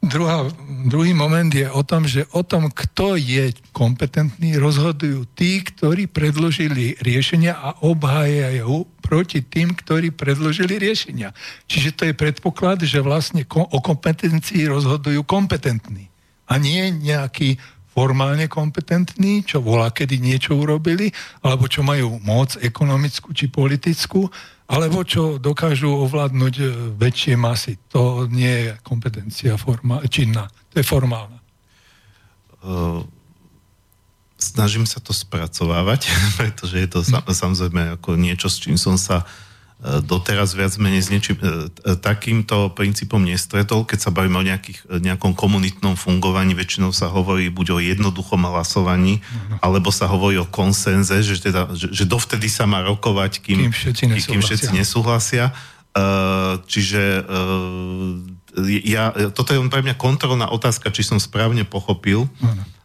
druhá, druhý moment je o tom, že o tom, kto je kompetentný, rozhodujú tí, ktorí predložili riešenia a obhájajú proti tým, ktorí predložili riešenia. Čiže to je predpoklad, že vlastne o kompetencii rozhodujú kompetentní. A nie nejaký formálne kompetentní, čo volá, kedy niečo urobili, alebo čo majú moc ekonomickú či politickú, alebo čo dokážu ovládnuť e, väčšie masy. To nie je kompetencia forma, činná, to je formálna. Uh, snažím sa to spracovávať, [laughs] pretože je to sam, samozrejme ako niečo, s čím som sa E, doteraz viac menej s niečím, e, e, takýmto princípom nestretol. Keď sa bavíme o nejakých, nejakom komunitnom fungovaní, väčšinou sa hovorí buď o jednoduchom hlasovaní, uh-huh. alebo sa hovorí o konsenze, že, teda, že, že dovtedy sa má rokovať, kým, kým všetci nesúhlasia. Kým všetci nesúhlasia. Čiže ja, toto je pre mňa kontrolná otázka, či som správne pochopil. Uh-huh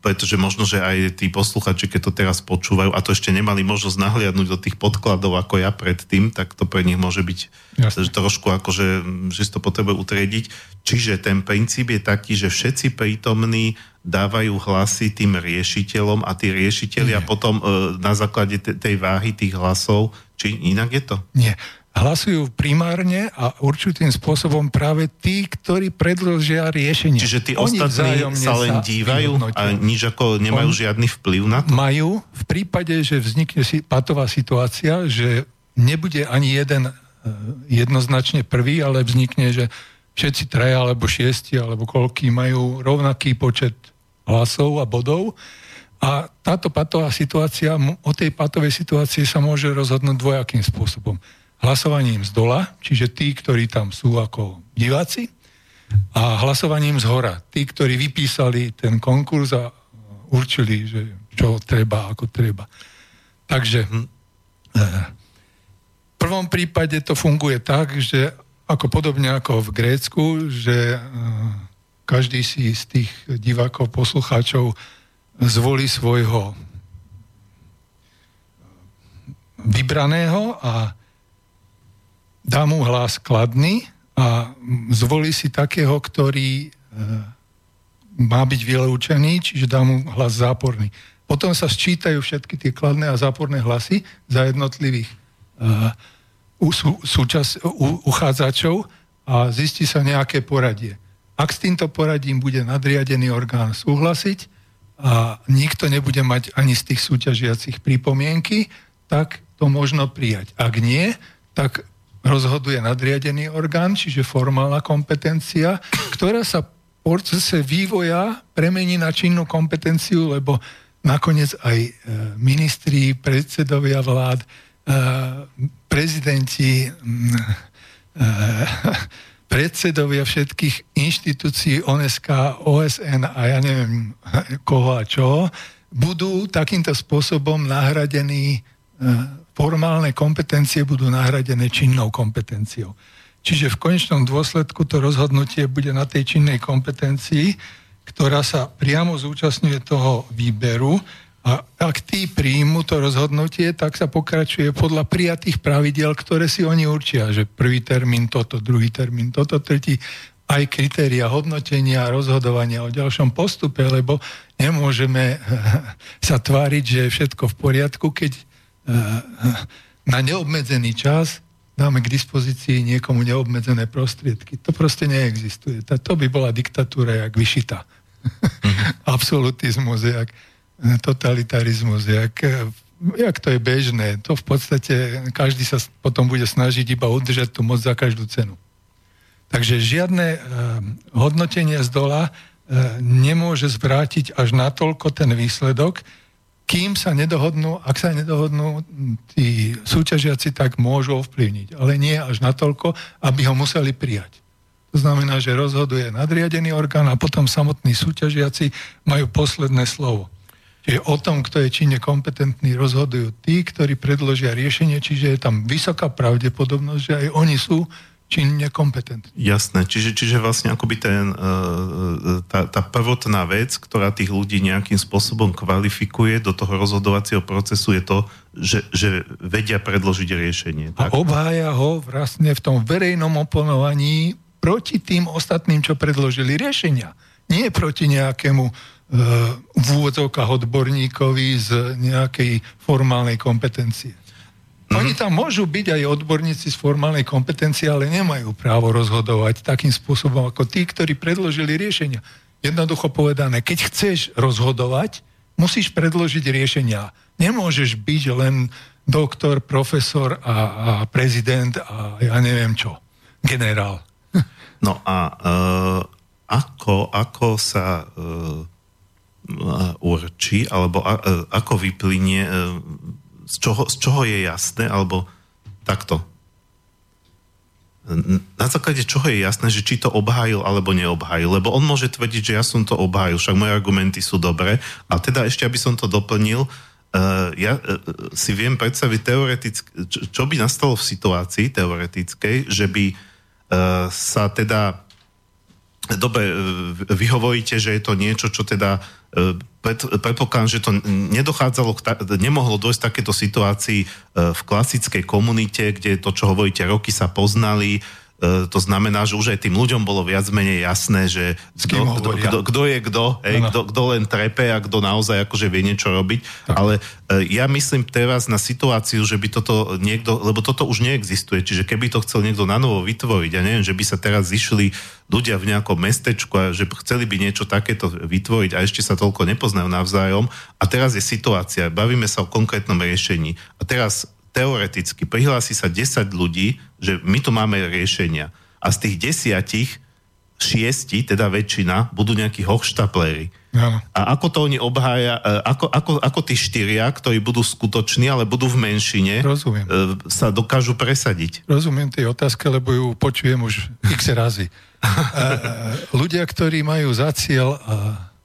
pretože možno, že aj tí posluchači, keď to teraz počúvajú a to ešte nemali možnosť nahliadnúť do tých podkladov ako ja predtým, tak to pre nich môže byť Jasne. trošku ako, že, si to potrebuje utriediť. Čiže ten princíp je taký, že všetci prítomní dávajú hlasy tým riešiteľom a tí riešiteľia Nie. potom e, na základe tej váhy tých hlasov, či inak je to? Nie hlasujú primárne a určitým spôsobom práve tí, ktorí predložia riešenie. Čiže tí Oni ostatní sa len dívajú a nič ako nemajú On žiadny vplyv na to? Majú v prípade, že vznikne si patová situácia, že nebude ani jeden e, jednoznačne prvý, ale vznikne, že všetci traja alebo šiesti alebo koľký majú rovnaký počet hlasov a bodov. A táto patová situácia, o tej patovej situácii sa môže rozhodnúť dvojakým spôsobom hlasovaním z dola, čiže tí, ktorí tam sú ako diváci, a hlasovaním z hora. Tí, ktorí vypísali ten konkurs a určili, že čo treba, ako treba. Takže hm, eh, v prvom prípade to funguje tak, že ako podobne ako v Grécku, že eh, každý si z tých divákov, poslucháčov zvolí svojho vybraného a dá mu hlas kladný a zvolí si takého, ktorý e, má byť vylúčený, čiže dá mu hlas záporný. Potom sa sčítajú všetky tie kladné a záporné hlasy za jednotlivých uh, sú, súčas, u, uchádzačov a zistí sa nejaké poradie. Ak s týmto poradím bude nadriadený orgán súhlasiť a nikto nebude mať ani z tých súťažiacich pripomienky, tak to možno prijať. Ak nie, tak rozhoduje nadriadený orgán, čiže formálna kompetencia, ktorá sa v procese vývoja premení na činnú kompetenciu, lebo nakoniec aj e, ministri, predsedovia vlád, e, prezidenti, e, [laughs] predsedovia všetkých inštitúcií ONSK, OSN a ja neviem koho a čo, budú takýmto spôsobom nahradení formálne kompetencie budú nahradené činnou kompetenciou. Čiže v konečnom dôsledku to rozhodnutie bude na tej činnej kompetencii, ktorá sa priamo zúčastňuje toho výberu a ak tí príjmu to rozhodnutie, tak sa pokračuje podľa prijatých pravidel, ktoré si oni určia, že prvý termín toto, druhý termín toto, tretí, aj kritéria hodnotenia a rozhodovania o ďalšom postupe, lebo nemôžeme [laughs] sa tváriť, že je všetko v poriadku, keď na neobmedzený čas dáme k dispozícii niekomu neobmedzené prostriedky. To proste neexistuje. To by bola diktatúra jak vyšita. Mm-hmm. [laughs] Absolutizmus, jak totalitarizmus, jak, jak to je bežné. To v podstate každý sa potom bude snažiť iba udržať tú moc za každú cenu. Takže žiadne uh, hodnotenie z dola uh, nemôže zvrátiť až natoľko ten výsledok, kým sa nedohodnú, ak sa nedohodnú tí súťažiaci, tak môžu ovplyvniť. Ale nie až natoľko, aby ho museli prijať. To znamená, že rozhoduje nadriadený orgán a potom samotní súťažiaci majú posledné slovo. Čiže o tom, kto je činne kompetentný, rozhodujú tí, ktorí predložia riešenie, čiže je tam vysoká pravdepodobnosť, že aj oni sú činne kompetentní. Jasné, čiže, čiže vlastne akoby ten, uh, tá, tá prvotná vec, ktorá tých ľudí nejakým spôsobom kvalifikuje do toho rozhodovacieho procesu je to, že, že vedia predložiť riešenie. Tak? A obhája ho vlastne v tom verejnom oponovaní proti tým ostatným, čo predložili riešenia. Nie proti nejakému v úvodzovkách odborníkovi z nejakej formálnej kompetencie. Mm-hmm. Oni tam môžu byť aj odborníci z formálnej kompetencie, ale nemajú právo rozhodovať takým spôsobom ako tí, ktorí predložili riešenia. Jednoducho povedané, keď chceš rozhodovať, musíš predložiť riešenia. Nemôžeš byť len doktor, profesor a, a prezident a ja neviem čo. Generál. [laughs] No a uh, ako, ako sa uh, určí, alebo a, ako vyplynie, e, z čoho, z čoho je jasné, alebo takto. Na základe čoho je jasné, že či to obhájil alebo neobhájil, lebo on môže tvrdiť, že ja som to obhájil, však moje argumenty sú dobré. A teda ešte, aby som to doplnil, uh, ja uh, si viem predstaviť teoreticky, čo, čo by nastalo v situácii teoretickej, že by uh, sa teda dobre, vy hovoríte, že je to niečo, čo teda predpokladám, že to nedochádzalo, nemohlo dojsť takéto situácii e, v klasickej komunite, kde to, čo hovoríte, roky sa poznali, to znamená, že už aj tým ľuďom bolo viac menej jasné, že kto je kto, kto len trepe a kto naozaj akože vie niečo robiť. Tak. Ale e, ja myslím teraz na situáciu, že by toto niekto, lebo toto už neexistuje, čiže keby to chcel niekto na novo vytvoriť, ja neviem, že by sa teraz zišli ľudia v nejakom mestečku a že chceli by niečo takéto vytvoriť a ešte sa toľko nepoznajú navzájom. A teraz je situácia, bavíme sa o konkrétnom riešení. A teraz teoreticky prihlási sa 10 ľudí, že my tu máme riešenia. A z tých desiatich šiesti, teda väčšina, budú nejakí hochštapléri. Ja. A ako to oni obhája, e, ako, ako, ako tí štyria, ktorí budú skutoční, ale budú v menšine, Rozumiem. E, sa dokážu presadiť. Rozumiem tej otázke, lebo ju počujem už x razy. E, ľudia, ktorí majú za cieľ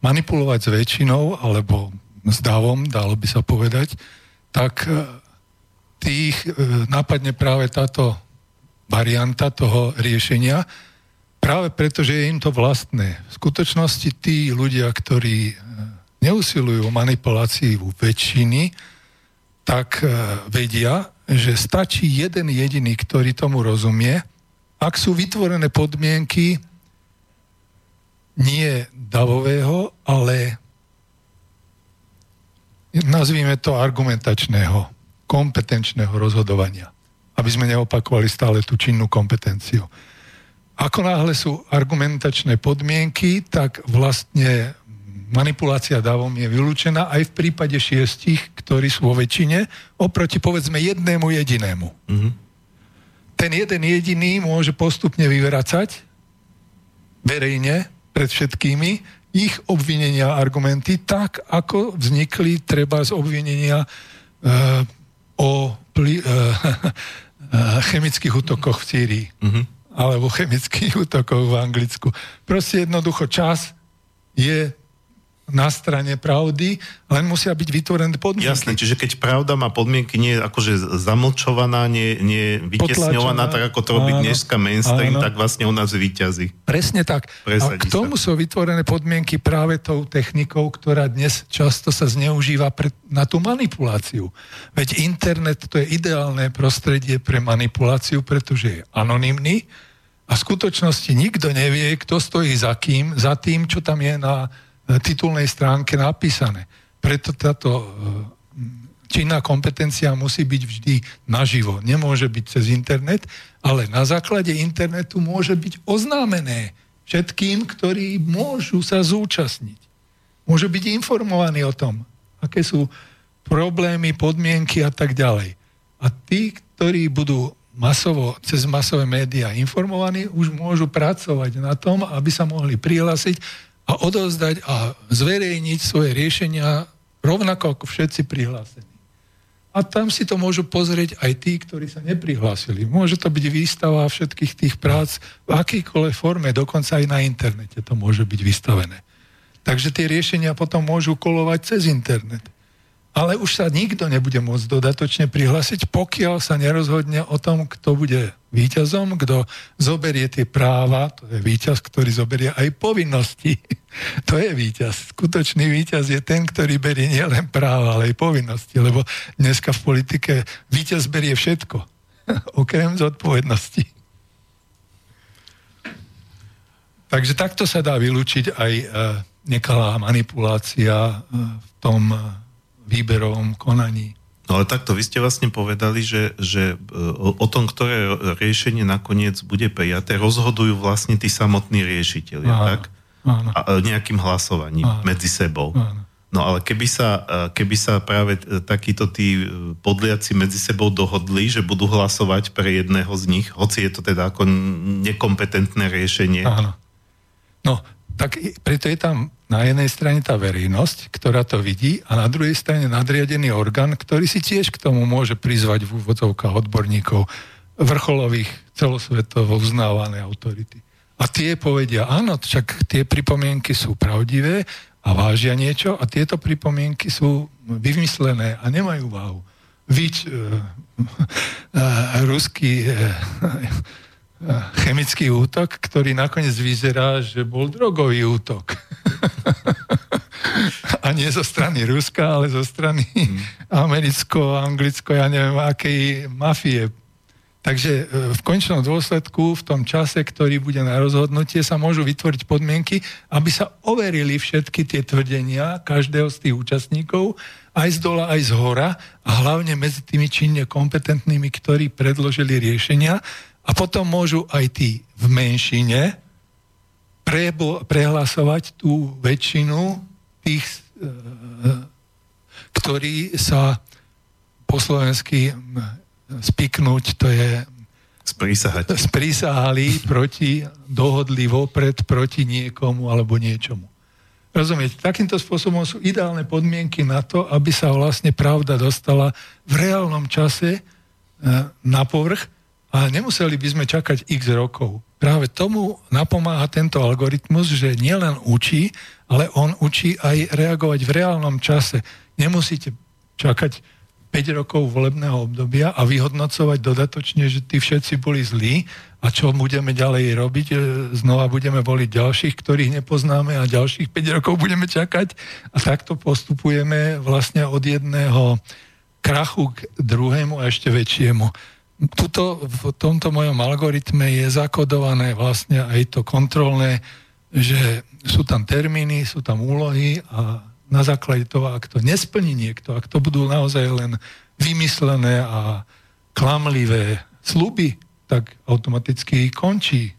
manipulovať s väčšinou, alebo s davom, dalo by sa povedať, tak tých e, napadne práve táto varianta toho riešenia, práve preto, že je im to vlastné. V skutočnosti tí ľudia, ktorí e, neusilujú o manipuláciu väčšiny, tak e, vedia, že stačí jeden jediný, ktorý tomu rozumie, ak sú vytvorené podmienky nie davového, ale nazvíme to argumentačného kompetenčného rozhodovania. Aby sme neopakovali stále tú činnú kompetenciu. Ako náhle sú argumentačné podmienky, tak vlastne manipulácia dávom je vylúčená aj v prípade šiestich, ktorí sú vo väčšine, oproti povedzme jednému jedinému. Mm-hmm. Ten jeden jediný môže postupne vyvracať verejne pred všetkými ich obvinenia a argumenty tak, ako vznikli treba z obvinenia e, o pli, uh, [laughs] chemických útokoch v Sýrii. Uh-huh. Alebo chemických [laughs] útokoch v Anglicku. Proste jednoducho čas je na strane pravdy, len musia byť vytvorené podmienky. Jasné, čiže keď pravda má podmienky nie akože zamlčovaná, nie, nie vytesňovaná, tak ako to robí dneska mainstream, áno. tak vlastne u nás vyťazí. Presne tak. Presadí a k tomu sa. sú vytvorené podmienky práve tou technikou, ktorá dnes často sa zneužíva pre, na tú manipuláciu. Veď internet to je ideálne prostredie pre manipuláciu, pretože je anonymný a v skutočnosti nikto nevie, kto stojí za kým, za tým, čo tam je na titulnej stránke napísané. Preto táto e, činná kompetencia musí byť vždy naživo. Nemôže byť cez internet, ale na základe internetu môže byť oznámené všetkým, ktorí môžu sa zúčastniť. Môžu byť informovaní o tom, aké sú problémy, podmienky a tak ďalej. A tí, ktorí budú masovo, cez masové médiá informovaní, už môžu pracovať na tom, aby sa mohli prihlásiť a odovzdať a zverejniť svoje riešenia rovnako ako všetci prihlásení. A tam si to môžu pozrieť aj tí, ktorí sa neprihlásili. Môže to byť výstava všetkých tých prác v akýkoľvek forme, dokonca aj na internete to môže byť vystavené. Takže tie riešenia potom môžu kolovať cez internet ale už sa nikto nebude môcť dodatočne prihlásiť, pokiaľ sa nerozhodne o tom, kto bude víťazom, kto zoberie tie práva, to je víťaz, ktorý zoberie aj povinnosti. [laughs] To je víťaz. Skutočný víťaz je ten, ktorý berie nielen práva, ale aj povinnosti, lebo dneska v politike víťaz berie všetko, [laughs] okrem zodpovednosti. Takže takto sa dá vylúčiť aj e, nekalá manipulácia e, v tom výberovom konaní. No ale takto, vy ste vlastne povedali, že, že e, o, tom, ktoré riešenie nakoniec bude prijaté, rozhodujú vlastne tí samotní riešiteľi, áno, tak? Áno. A, e, nejakým hlasovaním áno, medzi sebou. Áno. No ale keby sa, e, keby sa práve takíto tí podliaci medzi sebou dohodli, že budú hlasovať pre jedného z nich, hoci je to teda ako nekompetentné riešenie. Áno. No, tak preto je tam na jednej strane tá verejnosť, ktorá to vidí a na druhej strane nadriadený orgán, ktorý si tiež k tomu môže prizvať v úvodzovkách odborníkov vrcholových celosvetovo uznávané autority. A tie povedia, áno, však tie pripomienky sú pravdivé a vážia niečo a tieto pripomienky sú vymyslené a nemajú váhu. Víč, uh, uh, ruský uh, chemický útok, ktorý nakoniec vyzerá, že bol drogový útok. [laughs] A nie zo strany Ruska, ale zo strany hmm. americko, anglicko, ja neviem, akej mafie. Takže e, v končnom dôsledku, v tom čase, ktorý bude na rozhodnutie, sa môžu vytvoriť podmienky, aby sa overili všetky tie tvrdenia každého z tých účastníkov, aj z dola, aj z hora, a hlavne medzi tými činne kompetentnými, ktorí predložili riešenia, a potom môžu aj tí v menšine prebo, prehlasovať tú väčšinu tých, e, ktorí sa po slovensky spiknúť, to je Sprísahať. sprísahali proti, dohodli vopred proti niekomu alebo niečomu. Rozumiete? Takýmto spôsobom sú ideálne podmienky na to, aby sa vlastne pravda dostala v reálnom čase e, na povrch a nemuseli by sme čakať x rokov. Práve tomu napomáha tento algoritmus, že nielen učí, ale on učí aj reagovať v reálnom čase. Nemusíte čakať 5 rokov volebného obdobia a vyhodnocovať dodatočne, že tí všetci boli zlí a čo budeme ďalej robiť. E, znova budeme voliť ďalších, ktorých nepoznáme a ďalších 5 rokov budeme čakať a takto postupujeme vlastne od jedného krachu k druhému a ešte väčšiemu tuto, v tomto mojom algoritme je zakodované vlastne aj to kontrolné, že sú tam termíny, sú tam úlohy a na základe toho, ak to nesplní niekto, ak to budú naozaj len vymyslené a klamlivé sluby, tak automaticky končí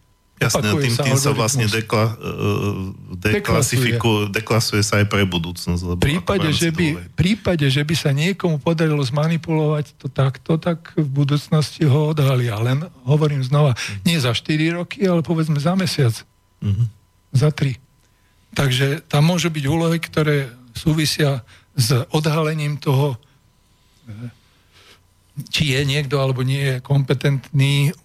Jasné, tým, tým sa vlastne dekla, uh, deklasifikujú, deklasuje sa aj pre budúcnosť. Lebo prípade, že by, prípade, že by sa niekomu podarilo zmanipulovať to takto, tak v budúcnosti ho odhalia. Len hovorím znova, nie za 4 roky, ale povedzme za mesiac. Mm-hmm. Za 3. Takže tam môžu byť úlohy, ktoré súvisia s odhalením toho, či je niekto alebo nie je kompetentný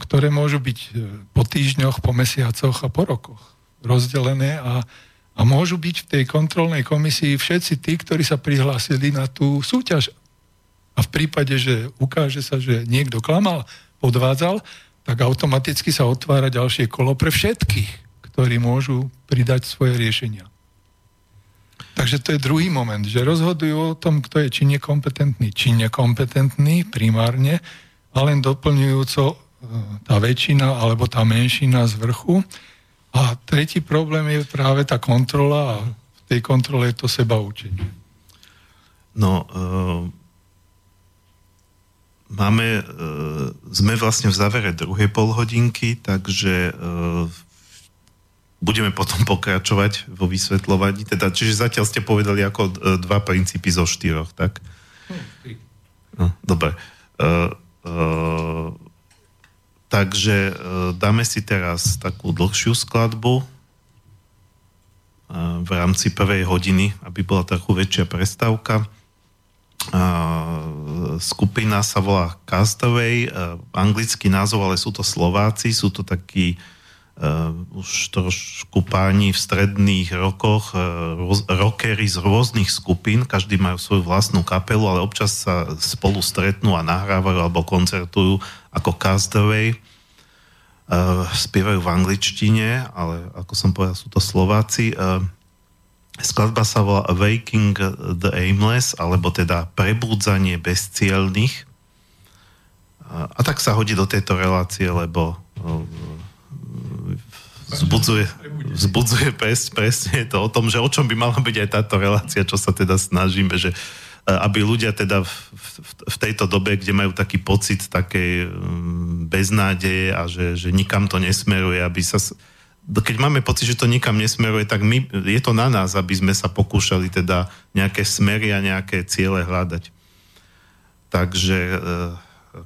ktoré môžu byť e, po týždňoch, po mesiacoch a po rokoch rozdelené a A môžu byť v tej kontrolnej komisii všetci tí, ktorí sa prihlásili na tú súťaž. A v prípade, že ukáže sa, že niekto klamal, podvádzal, tak automaticky sa otvára ďalšie kolo pre všetkých, ktorí môžu pridať svoje riešenia. Takže to je druhý moment, že rozhodujú o tom, kto je či nekompetentný, či nekompetentný primárne, a len doplňujúco e, tá väčšina alebo tá menšina z vrchu a tretí problém je práve tá kontrola a v tej kontrole je to seba učenie. No, uh, máme, uh, sme vlastne v závere druhej polhodinky, takže uh, budeme potom pokračovať vo vysvetľovaní. Teda, čiže zatiaľ ste povedali ako uh, dva princípy zo štyroch, tak? No, dobre. Uh, Takže e, dáme si teraz takú dlhšiu skladbu e, v rámci prvej hodiny, aby bola trochu väčšia prestávka. Skupina sa volá Castaway, anglický názov, ale sú to Slováci, sú to takí už trošku páni v stredných rokoch, uh, roz, rockery z rôznych skupín, každý majú svoju vlastnú kapelu, ale občas sa spolu stretnú a nahrávajú alebo koncertujú ako Castaway. Uh, spievajú v angličtine, ale ako som povedal, sú to Slováci. Uh, skladba sa volá Awaking the Aimless, alebo teda Prebúdzanie bezcielných. Uh, a tak sa hodí do tejto relácie, lebo vzbudzuje, vzbudzuje pres, presne to o tom, že o čom by mala byť aj táto relácia, čo sa teda snažíme, že aby ľudia teda v, v, v tejto dobe, kde majú taký pocit takej mm, beznádeje a že, že nikam to nesmeruje, aby sa... Keď máme pocit, že to nikam nesmeruje, tak my, je to na nás, aby sme sa pokúšali teda nejaké smery a nejaké ciele hľadať. Takže uh,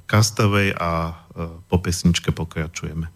Castaway a po pesničke pokračujeme.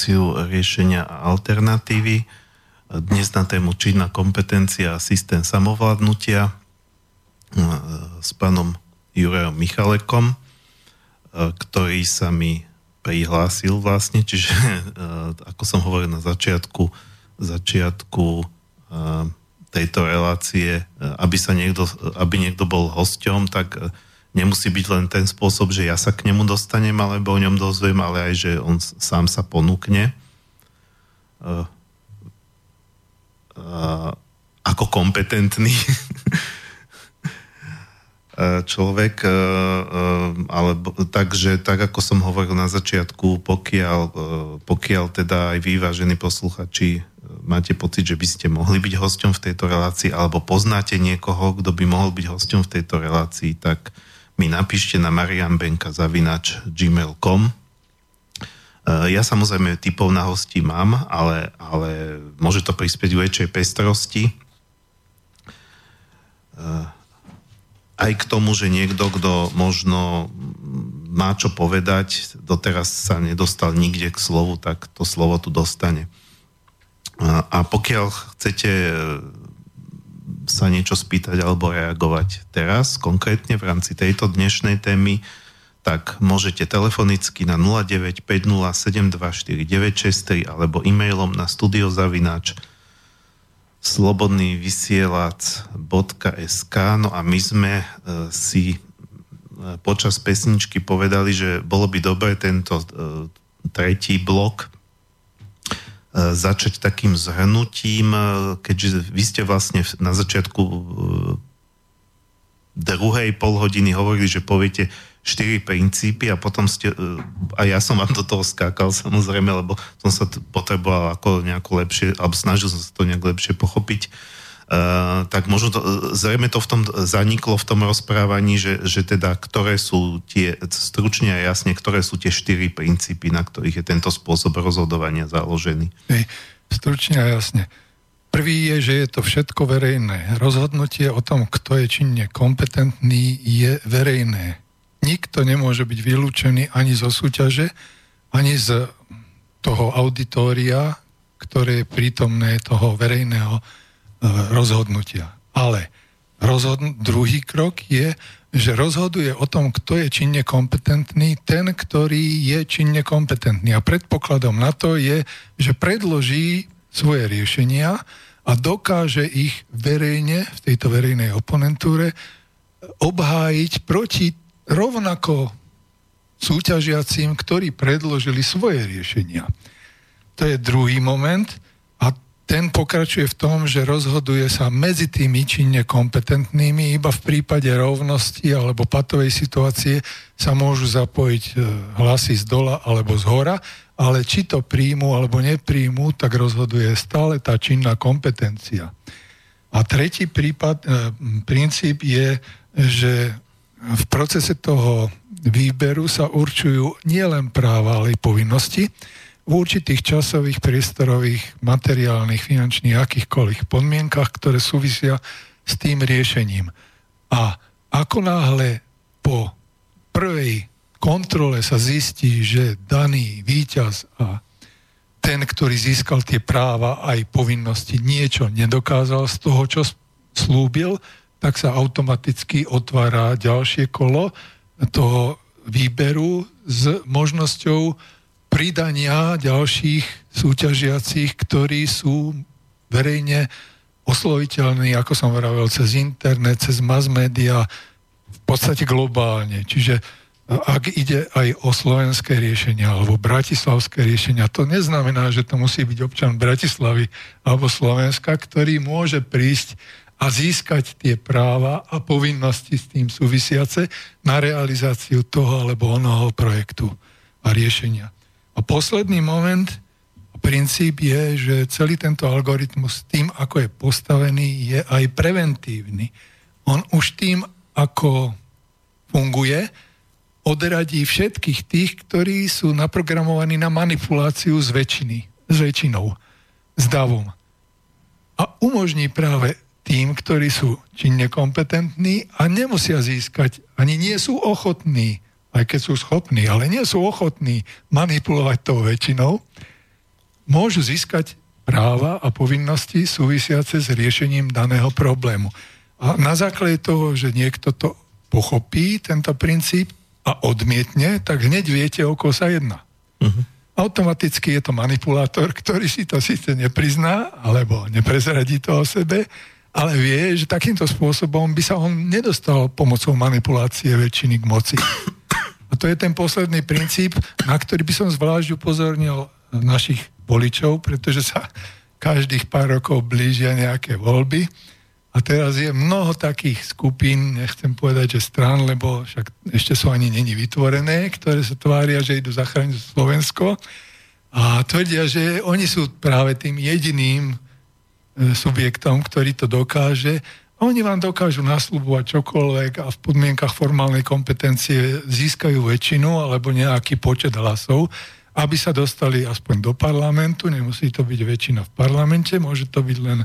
Reláciu riešenia a alternatívy. Dnes na tému činná kompetencia a systém samovládnutia s pánom Jurajom Michalekom, ktorý sa mi prihlásil vlastne, čiže ako som hovoril na začiatku, začiatku tejto relácie, aby sa niekto, aby niekto bol hosťom, tak nemusí byť len ten spôsob, že ja sa k nemu dostanem, alebo o ňom dozviem, ale aj, že on sám sa ponúkne. Uh, uh, ako kompetentný [laughs] človek, uh, alebo takže tak, ako som hovoril na začiatku, pokiaľ, pokiaľ teda aj vy, vážení posluchači, máte pocit, že by ste mohli byť hosťom v tejto relácii, alebo poznáte niekoho, kto by mohol byť hosťom v tejto relácii, tak mi napíšte na marianbenka zavinač gmail.com e, ja samozrejme typov na hosti mám, ale, ale môže to prispieť väčšej pestrosti. E, aj k tomu, že niekto, kto možno má čo povedať, doteraz sa nedostal nikde k slovu, tak to slovo tu dostane. A pokiaľ chcete sa niečo spýtať alebo reagovať teraz, konkrétne v rámci tejto dnešnej témy, tak môžete telefonicky na 0950724963 alebo e-mailom na studiozavináč slobodnývysielac.sk No a my sme e, si e, počas pesničky povedali, že bolo by dobre tento e, tretí blok začať takým zhrnutím, e, keďže vy ste vlastne na začiatku e, druhej polhodiny hovorili, že poviete štyri princípy a potom ste, a ja som vám do toho skákal samozrejme, lebo som sa potreboval ako nejako lepšie, alebo snažil som sa to nejak lepšie pochopiť. Uh, tak možno to, zrejme to v tom zaniklo v tom rozprávaní, že, že teda ktoré sú tie, stručne a jasne, ktoré sú tie štyri princípy, na ktorých je tento spôsob rozhodovania založený. Hej, stručne a jasne. Prvý je, že je to všetko verejné. Rozhodnutie o tom, kto je činne kompetentný, je verejné. Nikto nemôže byť vylúčený ani zo súťaže, ani z toho auditória, ktoré je prítomné toho verejného Eh, rozhodnutia. Ale rozhodn- druhý krok je, že rozhoduje o tom, kto je činne kompetentný, ten, ktorý je činne kompetentný. A predpokladom na to je, že predloží svoje riešenia a dokáže ich verejne, v tejto verejnej oponentúre, obhájiť proti rovnako súťažiacím, ktorí predložili svoje riešenia. To je druhý moment ten pokračuje v tom, že rozhoduje sa medzi tými činne kompetentnými, iba v prípade rovnosti alebo patovej situácie sa môžu zapojiť e, hlasy z dola alebo z hora, ale či to príjmu alebo nepríjmu, tak rozhoduje stále tá činná kompetencia. A tretí prípad, e, princíp je, že v procese toho výberu sa určujú nielen práva, ale aj povinnosti v určitých časových, priestorových, materiálnych, finančných, akýchkoľvek podmienkach, ktoré súvisia s tým riešením. A ako náhle po prvej kontrole sa zistí, že daný výťaz a ten, ktorý získal tie práva aj povinnosti, niečo nedokázal z toho, čo slúbil, tak sa automaticky otvára ďalšie kolo toho výberu s možnosťou pridania ďalších súťažiacich, ktorí sú verejne osloviteľní, ako som vravel, cez internet, cez mass media, v podstate globálne. Čiže ak ide aj o slovenské riešenia alebo bratislavské riešenia, to neznamená, že to musí byť občan Bratislavy alebo Slovenska, ktorý môže prísť a získať tie práva a povinnosti s tým súvisiace na realizáciu toho alebo onoho projektu a riešenia. A posledný moment, princíp je, že celý tento algoritmus tým, ako je postavený, je aj preventívny. On už tým, ako funguje, odradí všetkých tých, ktorí sú naprogramovaní na manipuláciu s, väčšiny, s väčšinou, s davom. A umožní práve tým, ktorí sú činne kompetentní a nemusia získať, ani nie sú ochotní aj keď sú schopní, ale nie sú ochotní manipulovať tou väčšinou, môžu získať práva a povinnosti súvisiace s riešením daného problému. A na základe toho, že niekto to pochopí, tento princíp, a odmietne, tak hneď viete, o koho sa jedná. Uh-huh. Automaticky je to manipulátor, ktorý si to síce neprizná, alebo neprezradí to o sebe, ale vie, že takýmto spôsobom by sa on nedostal pomocou manipulácie väčšiny k moci. A to je ten posledný princíp, na ktorý by som zvlášť upozornil našich voličov, pretože sa každých pár rokov blížia nejaké voľby a teraz je mnoho takých skupín, nechcem povedať, že strán, lebo však ešte sú ani není vytvorené, ktoré sa tvária, že idú zachrániť Slovensko a tvrdia, že oni sú práve tým jediným e, subjektom, ktorý to dokáže. Oni vám dokážu nasľubovať čokoľvek a v podmienkach formálnej kompetencie získajú väčšinu alebo nejaký počet hlasov, aby sa dostali aspoň do parlamentu. Nemusí to byť väčšina v parlamente, môže to byť len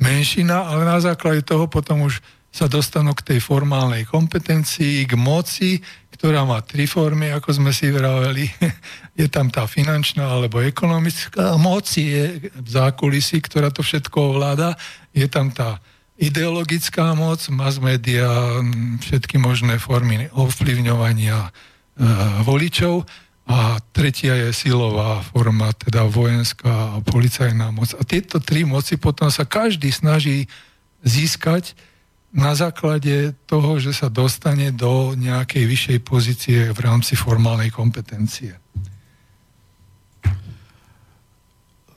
menšina, ale na základe toho potom už sa dostanú k tej formálnej kompetencii, k moci, ktorá má tri formy, ako sme si vraveli. [laughs] Je tam tá finančná alebo ekonomická moc, je v zákulisí, ktorá to všetko ovláda. Je tam tá ideologická moc, mass media, všetky možné formy ovplyvňovania e, voličov a tretia je silová forma, teda vojenská a policajná moc. A tieto tri moci potom sa každý snaží získať na základe toho, že sa dostane do nejakej vyššej pozície v rámci formálnej kompetencie.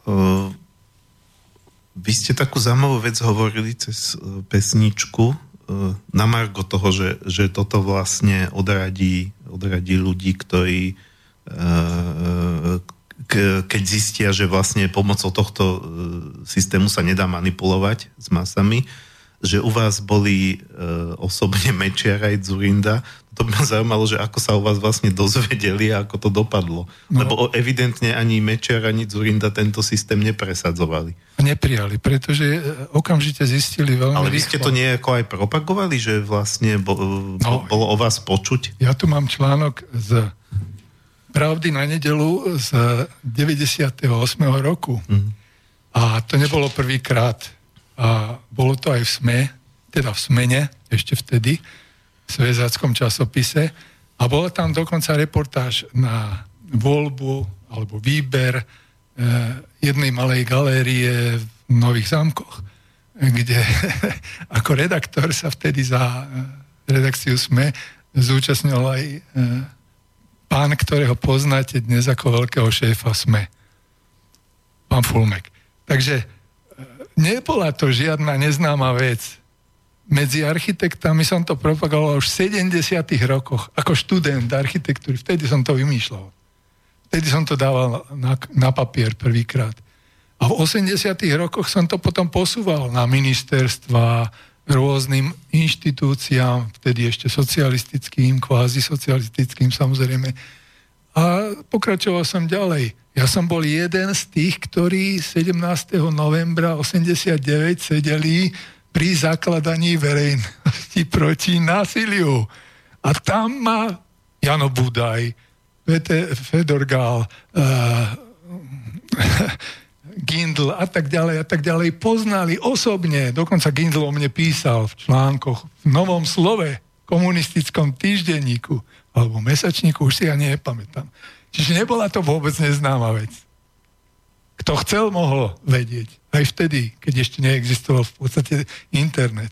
Uh, vy ste takú zaujímavú vec hovorili cez uh, pesničku uh, na margo toho, že, že toto vlastne odradí, odradí ľudí, ktorí keď zistia, že vlastne pomocou tohto e, systému sa nedá manipulovať s masami, že u vás boli e, osobne Mečiar aj Zurinda. To by ma zaujímalo, že ako sa u vás vlastne dozvedeli a ako to dopadlo. No. Lebo evidentne ani Mečiar, ani Zurinda tento systém nepresadzovali. Neprijali, pretože e, okamžite zistili veľmi Ale vy ste to nejako aj propagovali, že vlastne bolo, no, bolo o vás počuť? Ja tu mám článok z Pravdy na nedelu z 98. roku. Mm. A to nebolo prvýkrát. A bolo to aj v SME, teda v SMENE, ešte vtedy, v Svezáckom časopise. A bola tam dokonca reportáž na voľbu alebo výber e, jednej malej galérie v Nových zámkoch, kde [laughs] ako redaktor sa vtedy za e, redakciu SME zúčastnil aj e, pán, ktorého poznáte dnes ako veľkého šéfa SME. Pán Fulmek. Takže nebola to žiadna neznáma vec. Medzi architektami som to propagoval už v 70. rokoch, ako študent architektúry. Vtedy som to vymýšľal. Vtedy som to dával na, na papier prvýkrát. A v 80. rokoch som to potom posúval na ministerstva, rôznym inštitúciám, vtedy ešte socialistickým, kvázi socialistickým samozrejme. A pokračoval som ďalej. Ja som bol jeden z tých, ktorí 17. novembra 89 sedeli pri zakladaní verejnosti proti násiliu. A tam ma Jano Budaj, Fedor Gál, uh, [laughs] Gindl a tak ďalej a tak ďalej poznali osobne. Dokonca Gindl o mne písal v článkoch v Novom slove, komunistickom týždenníku alebo mesačníku, už si ja nepamätám. Čiže nebola to vôbec neznáma vec. Kto chcel, mohol vedieť. Aj vtedy, keď ešte neexistoval v podstate internet.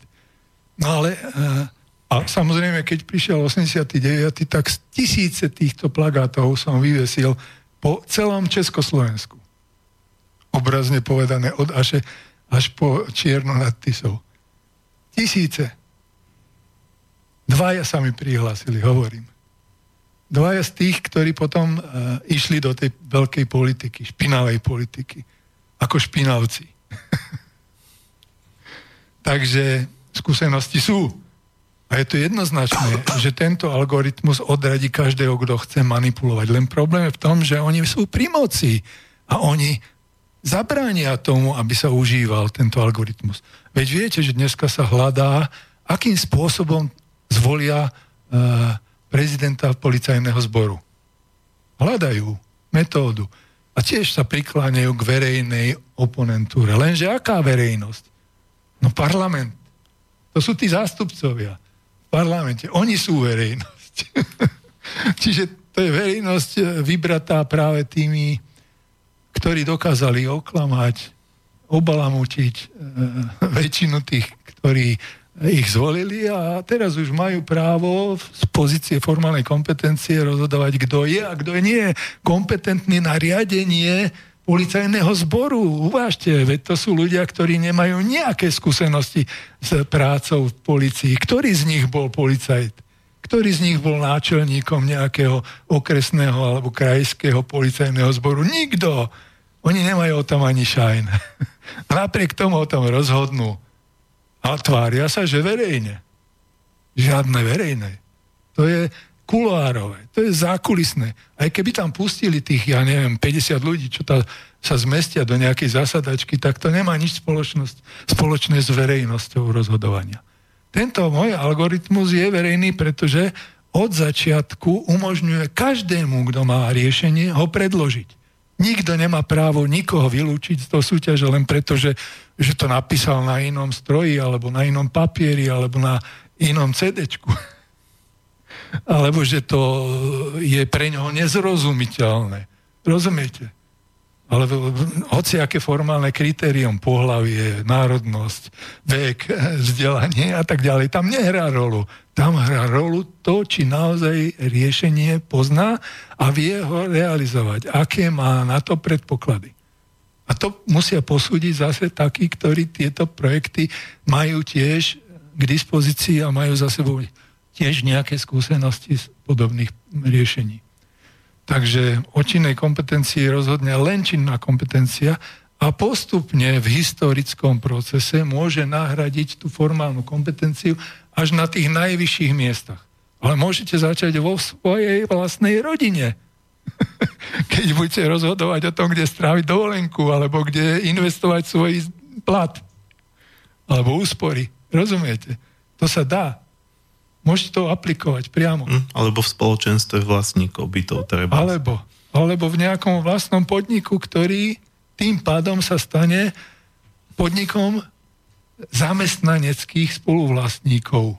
No ale eh, a samozrejme, keď prišiel 89., tak tisíce týchto plagátov som vyvesil po celom Československu obrazne povedané, od Aše až po Čierno nad Tisou. Tisíce. Dvaja sa mi prihlásili, hovorím. Dvaja z tých, ktorí potom uh, išli do tej veľkej politiky, špinavej politiky. Ako špinavci. [laughs] Takže skúsenosti sú. A je to jednoznačné, že tento algoritmus odradí každého, kto chce manipulovať. Len problém je v tom, že oni sú pri moci a oni zabránia tomu, aby sa užíval tento algoritmus. Veď viete, že dneska sa hľadá, akým spôsobom zvolia e, prezidenta policajného zboru. Hľadajú metódu. a tiež sa prikláňajú k verejnej oponentúre. Lenže aká verejnosť? No parlament. To sú tí zástupcovia v parlamente. Oni sú verejnosť. [laughs] Čiže to je verejnosť eh, vybratá práve tými, ktorí dokázali oklamať, obalamutiť e, väčšinu tých, ktorí ich zvolili a teraz už majú právo z pozície formálnej kompetencie rozhodovať, kto je a kto je nie kompetentný na riadenie policajného zboru. Uvážte, veď to sú ľudia, ktorí nemajú nejaké skúsenosti s prácou v policii. Ktorý z nich bol policajt? Ktorý z nich bol náčelníkom nejakého okresného alebo krajského policajného zboru? Nikto. Oni nemajú o tom ani šajn. [laughs] Napriek tomu o tom rozhodnú. A tvária sa, že verejne. Žiadne verejné. To je kuloárové, to je zákulisné. Aj keby tam pustili tých, ja neviem, 50 ľudí, čo tá, sa zmestia do nejakej zasadačky, tak to nemá nič spoločné s verejnosťou rozhodovania. Tento môj algoritmus je verejný, pretože od začiatku umožňuje každému, kto má riešenie, ho predložiť. Nikto nemá právo nikoho vylúčiť z toho súťaže len preto, že, že to napísal na inom stroji, alebo na inom papieri, alebo na inom CDčku. [laughs] alebo že to je pre ňoho nezrozumiteľné. Rozumiete? Ale hoci aké formálne kritérium, pohlavie, národnosť, vek, [laughs] vzdelanie a tak ďalej, tam nehrá rolu. Tam hrá rolu to, či naozaj riešenie pozná a vie ho realizovať. Aké má na to predpoklady. A to musia posúdiť zase takí, ktorí tieto projekty majú tiež k dispozícii a majú za sebou tiež nejaké skúsenosti z podobných riešení. Takže o činnej kompetencii rozhodne len činná kompetencia a postupne v historickom procese môže nahradiť tú formálnu kompetenciu až na tých najvyšších miestach. Ale môžete začať vo svojej vlastnej rodine. [laughs] Keď budete rozhodovať o tom, kde stráviť dovolenku, alebo kde investovať svoj plat, alebo úspory. Rozumiete? To sa dá. Môžete to aplikovať priamo. Mm, alebo v spoločenstve vlastníkov bytov treba. Alebo, alebo v nejakom vlastnom podniku, ktorý tým pádom sa stane podnikom zamestnaneckých spoluvlastníkov.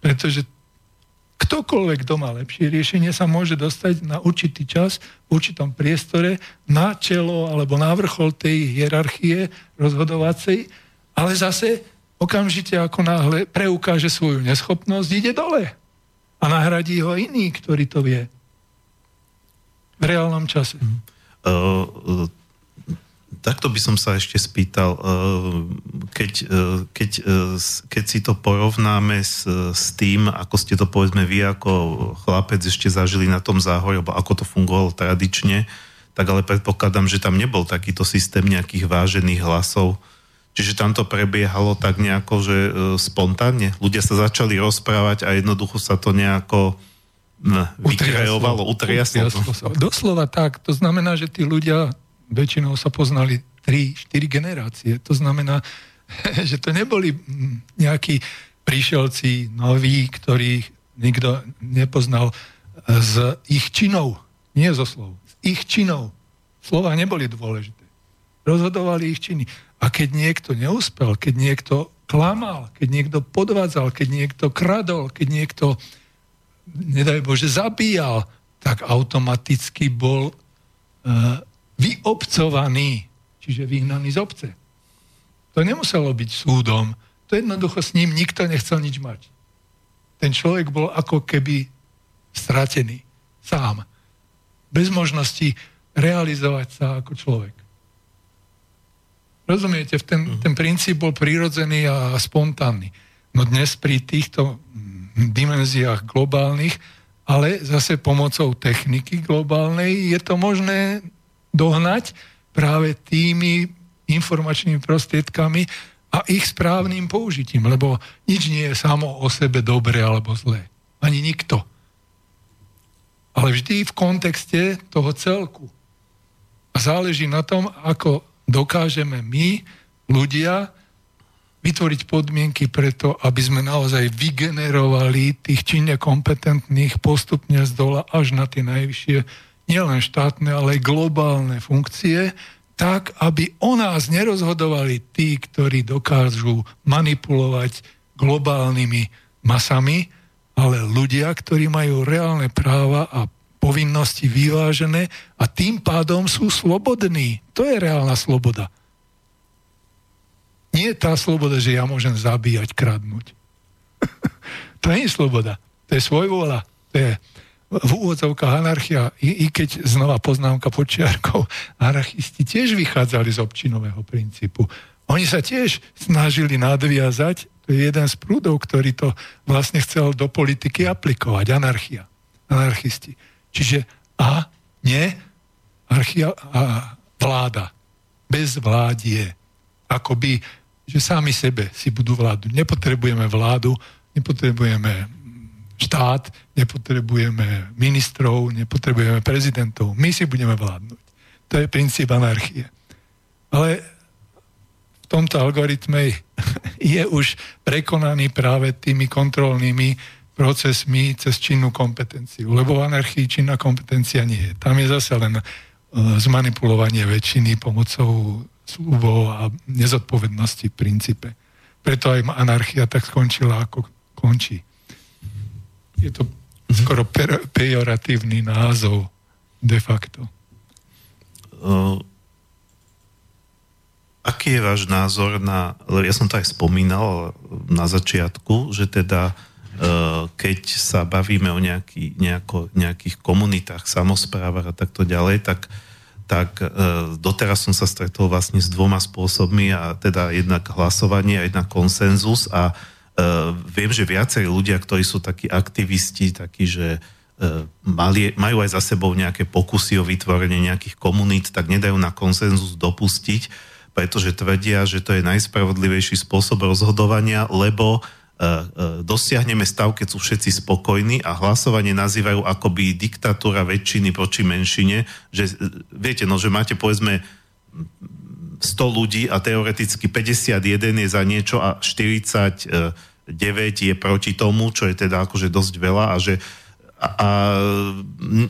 Pretože ktokoľvek, kto má lepšie riešenie, sa môže dostať na určitý čas v určitom priestore na čelo alebo na vrchol tej hierarchie rozhodovacej, ale zase okamžite ako náhle preukáže svoju neschopnosť, ide dole. A nahradí ho iný, ktorý to vie. V reálnom čase. Uh, uh, takto by som sa ešte spýtal, uh, keď, keď, keď si to porovnáme s, s tým, ako ste to povedzme vy ako chlapec ešte zažili na tom záhore, alebo ako to fungovalo tradične, tak ale predpokladám, že tam nebol takýto systém nejakých vážených hlasov, Čiže tam to prebiehalo tak nejako, že e, spontánne. Ľudia sa začali rozprávať a jednoducho sa to nejako vykrajovalo, utriaslo. utriaslo Doslova tak. To znamená, že tí ľudia väčšinou sa poznali 3-4 generácie. To znamená, [laughs] že to neboli nejakí prišielci noví, ktorých nikto nepoznal z ich činov. Nie zo slov. Z ich činov. Slova neboli dôležité. Rozhodovali ich činy. A keď niekto neúspel, keď niekto klamal, keď niekto podvádzal, keď niekto kradol, keď niekto, nedaj Bože, zabíjal, tak automaticky bol uh, vyobcovaný, čiže vyhnaný z obce. To nemuselo byť súdom, to jednoducho s ním nikto nechcel nič mať. Ten človek bol ako keby stratený sám. Bez možnosti realizovať sa ako človek. Rozumiete, ten, ten princíp bol prirodzený a spontánny. No dnes pri týchto dimenziách globálnych, ale zase pomocou techniky globálnej je to možné dohnať práve tými informačnými prostriedkami a ich správnym použitím, lebo nič nie je samo o sebe dobre alebo zlé. Ani nikto. Ale vždy v kontexte toho celku. A záleží na tom, ako dokážeme my, ľudia, vytvoriť podmienky preto, aby sme naozaj vygenerovali tých činne kompetentných postupne z dola až na tie najvyššie nielen štátne, ale aj globálne funkcie, tak, aby o nás nerozhodovali tí, ktorí dokážu manipulovať globálnymi masami, ale ľudia, ktorí majú reálne práva a povinnosti vyvážené a tým pádom sú slobodní. To je reálna sloboda. Nie je tá sloboda, že ja môžem zabíjať, kradnúť. [laughs] to nie je sloboda. To je svojvola. To je v úvodzovkách anarchia, i, i keď znova poznámka počiarkov, [laughs] anarchisti tiež vychádzali z občinového princípu. Oni sa tiež snažili nadviazať, to je jeden z prúdov, ktorý to vlastne chcel do politiky aplikovať, anarchia, anarchisti. Čiže a, nie, archia, a vláda. Bez vládie. Akoby, že sami sebe si budú vládu. Nepotrebujeme vládu, nepotrebujeme štát, nepotrebujeme ministrov, nepotrebujeme prezidentov. My si budeme vládnuť. To je princíp anarchie. Ale v tomto algoritme [laughs] je už prekonaný práve tými kontrolnými procesmi cez činnú kompetenciu. Lebo v anarchii činná kompetencia nie je. Tam je zase len uh, zmanipulovanie väčšiny pomocou slúbov a nezodpovednosti v princípe. Preto aj anarchia tak skončila, ako končí je to skoro per, pejoratívny názov de facto. Uh, aký je váš názor na, ja som to aj spomínal na začiatku, že teda uh, keď sa bavíme o nejaký, nejako, nejakých komunitách, samozprávach a takto ďalej, tak tak e, doteraz som sa stretol vlastne s dvoma spôsobmi a teda jednak hlasovanie a jednak konsenzus a Uh, viem, že viacerí ľudia, ktorí sú takí aktivisti, takí, že mali, majú aj za sebou nejaké pokusy o vytvorenie nejakých komunít, tak nedajú na konsenzus dopustiť, pretože tvrdia, že to je najspravodlivejší spôsob rozhodovania, lebo uh, dosiahneme stav, keď sú všetci spokojní a hlasovanie nazývajú akoby diktatúra väčšiny proti menšine, že uh, viete, no, že máte povedzme 100 ľudí a teoreticky 51 je za niečo a 49 je proti tomu, čo je teda akože dosť veľa a že a, a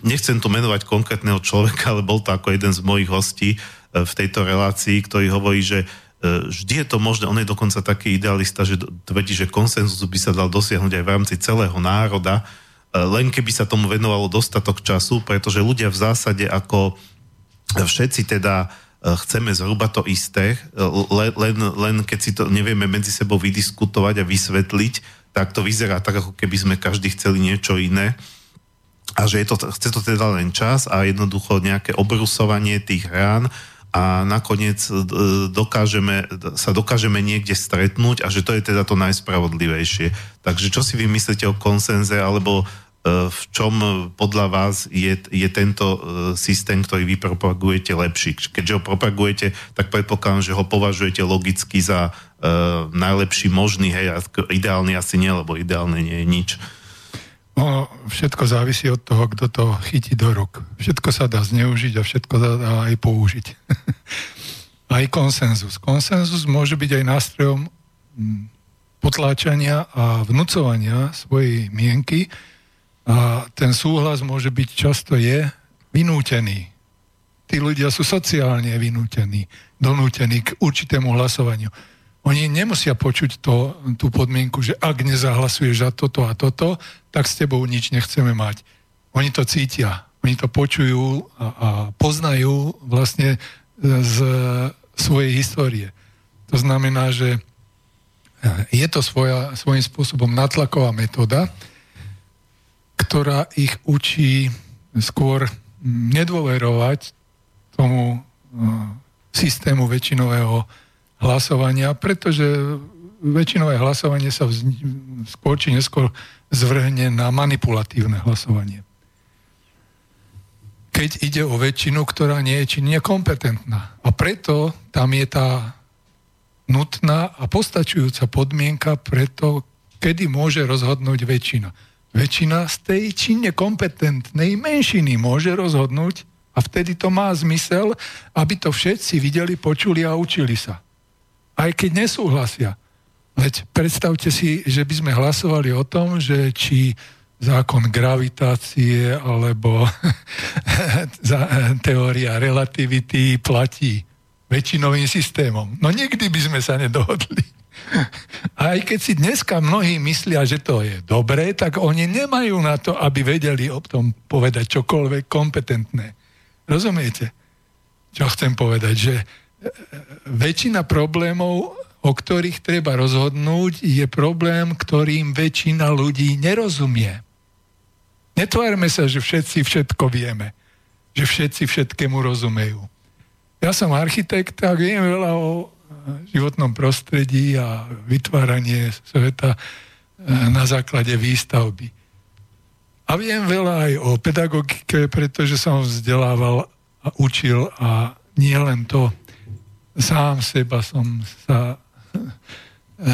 nechcem tu menovať konkrétneho človeka, ale bol to ako jeden z mojich hostí e, v tejto relácii, ktorý hovorí, že e, vždy je to možné, on je dokonca taký idealista, že tvrdí, že konsenzus by sa dal dosiahnuť aj v rámci celého národa, e, len keby sa tomu venovalo dostatok času, pretože ľudia v zásade ako všetci teda Eh, chceme zhruba to isté, len, len, len keď si to nevieme medzi sebou vydiskutovať a vysvetliť, tak to vyzerá tak, ako keby sme každý chceli niečo iné. A že je to, chce to teda len čas a jednoducho nejaké obrusovanie tých rán a nakoniec eh, dokážeme, sa dokážeme niekde stretnúť a že to je teda to najspravodlivejšie. Takže čo si vy myslíte o konsenze alebo E, v čom podľa vás je, je tento e, systém, ktorý vy propagujete lepší. Keďže ho propagujete, tak predpokladám, že ho považujete logicky za uh, najlepší možný, hej, ideálny asi nie, lebo ideálne nie je nič. No, všetko závisí od toho, kto to chytí do ruk. Všetko sa dá zneužiť a všetko sa dá aj použiť. [laughs] aj konsenzus. Konsenzus môže byť aj nástrojom potláčania a vnúcovania svojej mienky, a ten súhlas môže byť často je vynútený. Tí ľudia sú sociálne vynútení, donútení k určitému hlasovaniu. Oni nemusia počuť to, tú podmienku, že ak nezahlasuješ za toto a toto, tak s tebou nič nechceme mať. Oni to cítia, oni to počujú a, a poznajú vlastne z svojej histórie. To znamená, že je to svoja, svojím spôsobom natlaková metóda, ktorá ich učí skôr nedôverovať tomu systému väčšinového hlasovania, pretože väčšinové hlasovanie sa vz... skôr či neskôr zvrhne na manipulatívne hlasovanie. Keď ide o väčšinu, ktorá nie je či nekompetentná. A preto tam je tá nutná a postačujúca podmienka preto, kedy môže rozhodnúť väčšina väčšina z tej činne kompetentnej menšiny môže rozhodnúť a vtedy to má zmysel, aby to všetci videli, počuli a učili sa. Aj keď nesúhlasia. Veď predstavte si, že by sme hlasovali o tom, že či zákon gravitácie alebo [laughs] teória relativity platí väčšinovým systémom. No nikdy by sme sa nedohodli. Aj keď si dneska mnohí myslia, že to je dobré, tak oni nemajú na to, aby vedeli o tom povedať čokoľvek kompetentné. Rozumiete? Čo chcem povedať? Že väčšina problémov, o ktorých treba rozhodnúť, je problém, ktorým väčšina ľudí nerozumie. Netvárme sa, že všetci všetko vieme. Že všetci všetkému rozumejú. Ja som architekt a viem veľa o životnom prostredí a vytváranie sveta e, na základe výstavby. A viem veľa aj o pedagogike, pretože som vzdelával a učil a nie len to, sám seba som sa [laughs] e,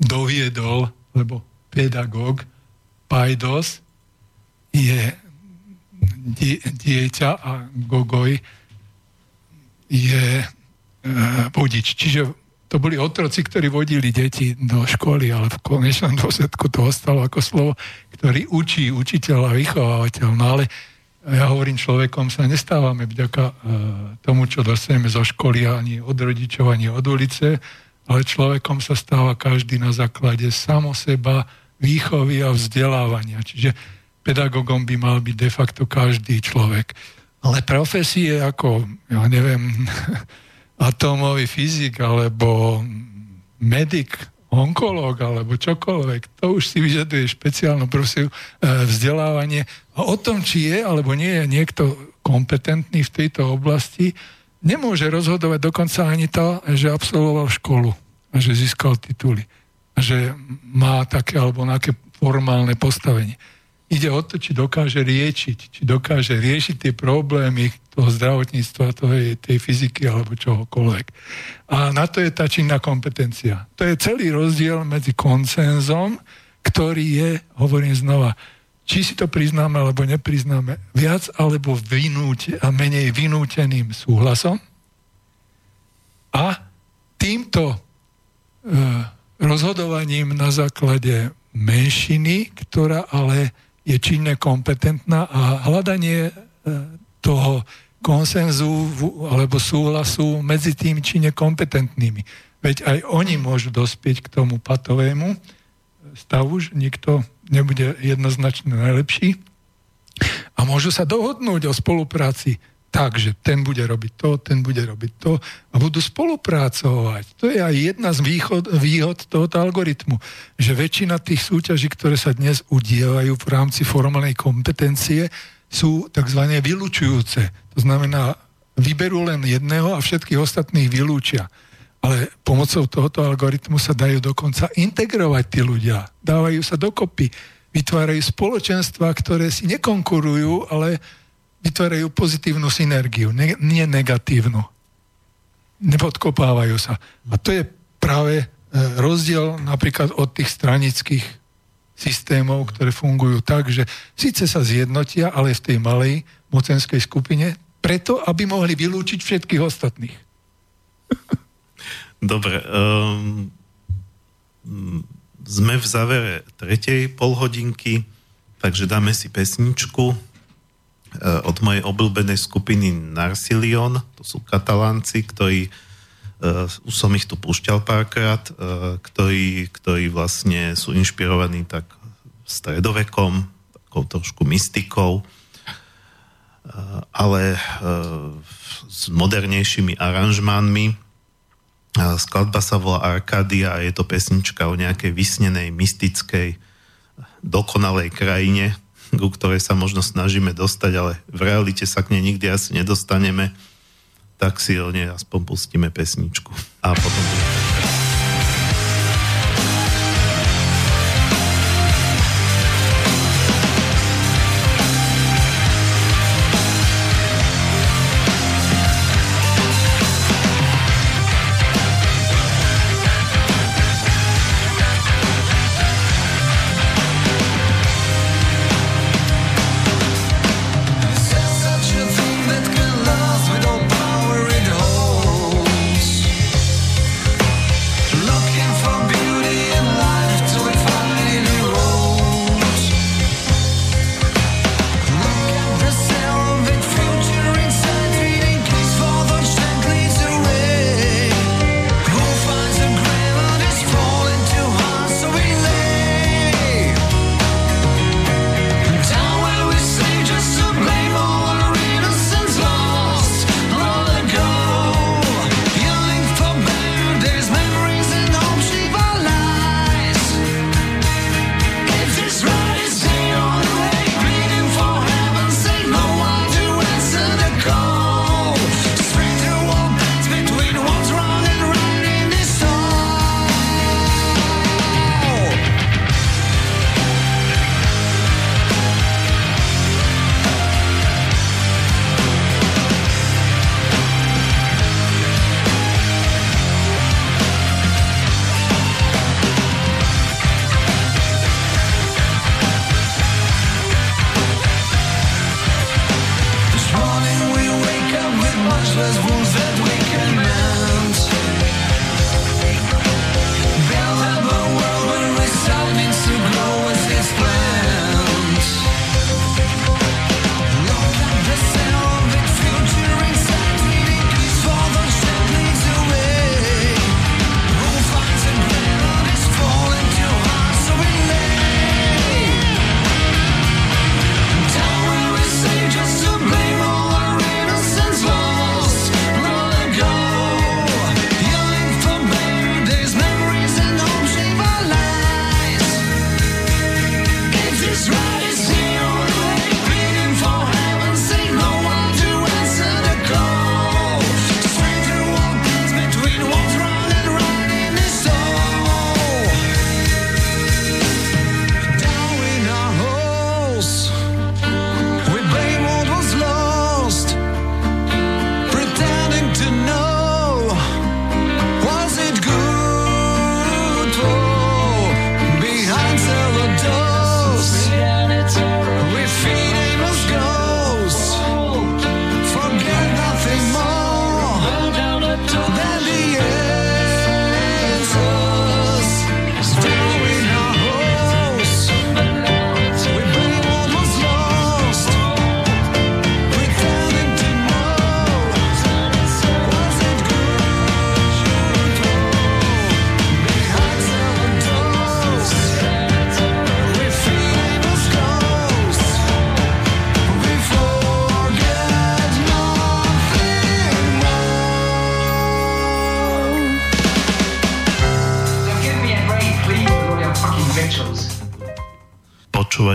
doviedol, lebo pedagóg pajdos je die, dieťa a gogoj je e, vodič. Čiže to boli otroci, ktorí vodili deti do školy, ale v konečnom dôsledku to ostalo ako slovo, ktorý učí učiteľ a vychovávateľ. No ale ja hovorím, človekom sa nestávame vďaka e, tomu, čo dostaneme zo školy, ani od rodičov, ani od ulice, ale človekom sa stáva každý na základe samo seba, výchovy a vzdelávania. Čiže pedagogom by mal byť de facto každý človek. Ale profesie ako, ja neviem, [laughs] atómový fyzik alebo medic, onkológ alebo čokoľvek, to už si vyžaduje špeciálnu profesiu, e, vzdelávanie. A o tom, či je alebo nie je niekto kompetentný v tejto oblasti, nemôže rozhodovať dokonca ani to, že absolvoval školu a že získal tituly a že má také alebo nejaké formálne postavenie. Ide o to, či dokáže liečiť, či dokáže riešiť tie problémy toho zdravotníctva, toho, tej fyziky alebo čohokoľvek. A na to je tá činná kompetencia. To je celý rozdiel medzi koncenzom, ktorý je, hovorím znova, či si to priznáme alebo nepriznáme, viac alebo vynúte, a menej vynúteným súhlasom a týmto e, rozhodovaním na základe menšiny, ktorá ale je činne kompetentná a hľadanie e, toho konsenzu alebo súhlasu medzi tým činne kompetentnými. Veď aj oni môžu dospieť k tomu patovému stavu, že nikto nebude jednoznačne najlepší a môžu sa dohodnúť o spolupráci tak, že ten bude robiť to, ten bude robiť to a budú spolupracovať. To je aj jedna z východ, výhod tohoto algoritmu, že väčšina tých súťaží, ktoré sa dnes udievajú v rámci formálnej kompetencie, sú tzv. vylúčujúce. To znamená, vyberú len jedného a všetkých ostatných vylúčia. Ale pomocou tohoto algoritmu sa dajú dokonca integrovať tí ľudia. Dávajú sa dokopy, vytvárajú spoločenstva, ktoré si nekonkurujú, ale vytvárajú pozitívnu synergiu, ne, nie negatívnu. Nepodkopávajú sa. A to je práve e, rozdiel napríklad od tých stranických systémov, ktoré fungujú tak, že síce sa zjednotia, ale v tej malej mocenskej skupine, preto, aby mohli vylúčiť všetkých ostatných. [laughs] Dobre. Um, sme v závere tretej polhodinky, takže dáme si pesničku. Eh, od mojej obľúbenej skupiny Narsilion, to sú katalánci, ktorí, uh, už som ich tu púšťal párkrát, uh, ktorí, ktorí vlastne sú inšpirovaní tak stredovekom, takou trošku mystikou, uh, ale uh, s modernejšími aranžmánmi. Uh, skladba sa volá Arkadia a je to pesnička o nejakej vysnenej, mystickej, dokonalej krajine, ku ktorej sa možno snažíme dostať, ale v realite sa k nej nikdy asi nedostaneme, tak si o nej aspoň pustíme pesničku. A potom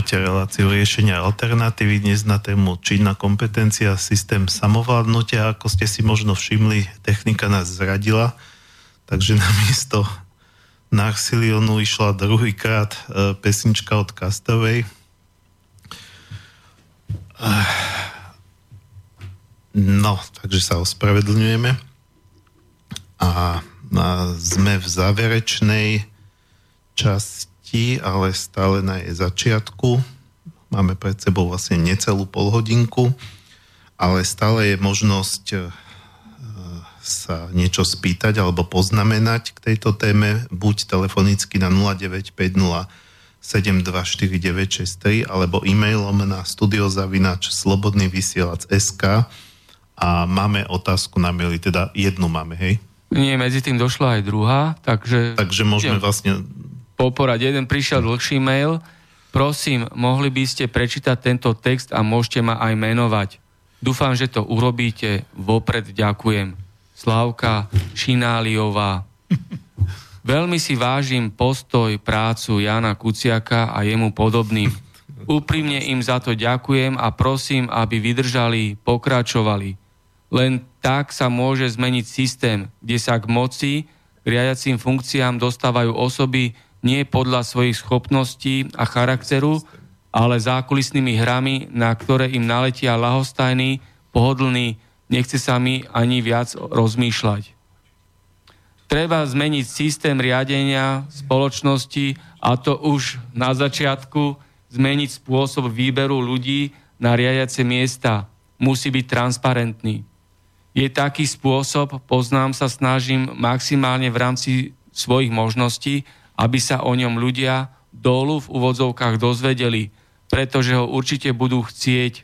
Počúvate reláciu riešenia alternatívy dnes na tému činná kompetencia, systém samovládnutia. Ako ste si možno všimli, technika nás zradila, takže namiesto Narcilionu išla druhýkrát e, pesnička od Kastovej. No, takže sa ospravedlňujeme. A sme v záverečnej časti, ale stále na jej začiatku. Máme pred sebou vlastne necelú polhodinku, ale stále je možnosť e, sa niečo spýtať alebo poznamenať k tejto téme, buď telefonicky na 0950 724963 alebo e-mailom na studiozavinač slobodný vysielač SK a máme otázku na maili, teda jednu máme, hej? Nie, medzi tým došla aj druhá, takže... Takže môžeme vlastne poporať. Jeden prišiel dlhší mail. Prosím, mohli by ste prečítať tento text a môžete ma aj menovať. Dúfam, že to urobíte. Vopred ďakujem. Slávka Šináliová. Veľmi si vážim postoj, prácu Jana Kuciaka a jemu podobným. Úprimne im za to ďakujem a prosím, aby vydržali, pokračovali. Len tak sa môže zmeniť systém, kde sa k moci, k riadiacím funkciám dostávajú osoby, nie podľa svojich schopností a charakteru, ale zákulisnými hrami, na ktoré im naletia lahostajní, pohodlní, nechce sa mi ani viac rozmýšľať. Treba zmeniť systém riadenia spoločnosti a to už na začiatku zmeniť spôsob výberu ľudí na riadiace miesta. Musí byť transparentný. Je taký spôsob, poznám sa, snažím maximálne v rámci svojich možností, aby sa o ňom ľudia dolu v úvodzovkách dozvedeli, pretože ho určite budú chcieť.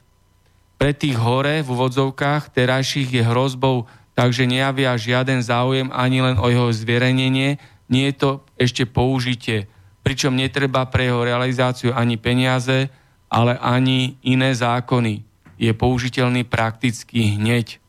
Pre tých hore v úvodzovkách terajších je hrozbou, takže nejavia žiaden záujem ani len o jeho zvierenenie, nie je to ešte použitie, pričom netreba pre jeho realizáciu ani peniaze, ale ani iné zákony. Je použiteľný prakticky hneď.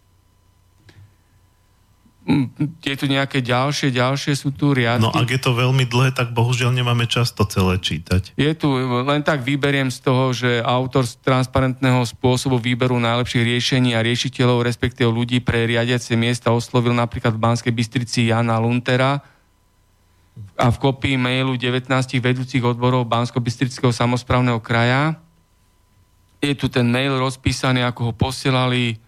Je tu nejaké ďalšie, ďalšie sú tu riadky. No ak je to veľmi dlhé, tak bohužiaľ nemáme čas to celé čítať. Je tu, len tak vyberiem z toho, že autor z transparentného spôsobu výberu najlepších riešení a riešiteľov, respektíve ľudí pre riadiace miesta oslovil napríklad v Banskej Bystrici Jana Luntera a v kopii mailu 19 vedúcich odborov Bansko-Bystrického samozprávneho kraja. Je tu ten mail rozpísaný, ako ho posielali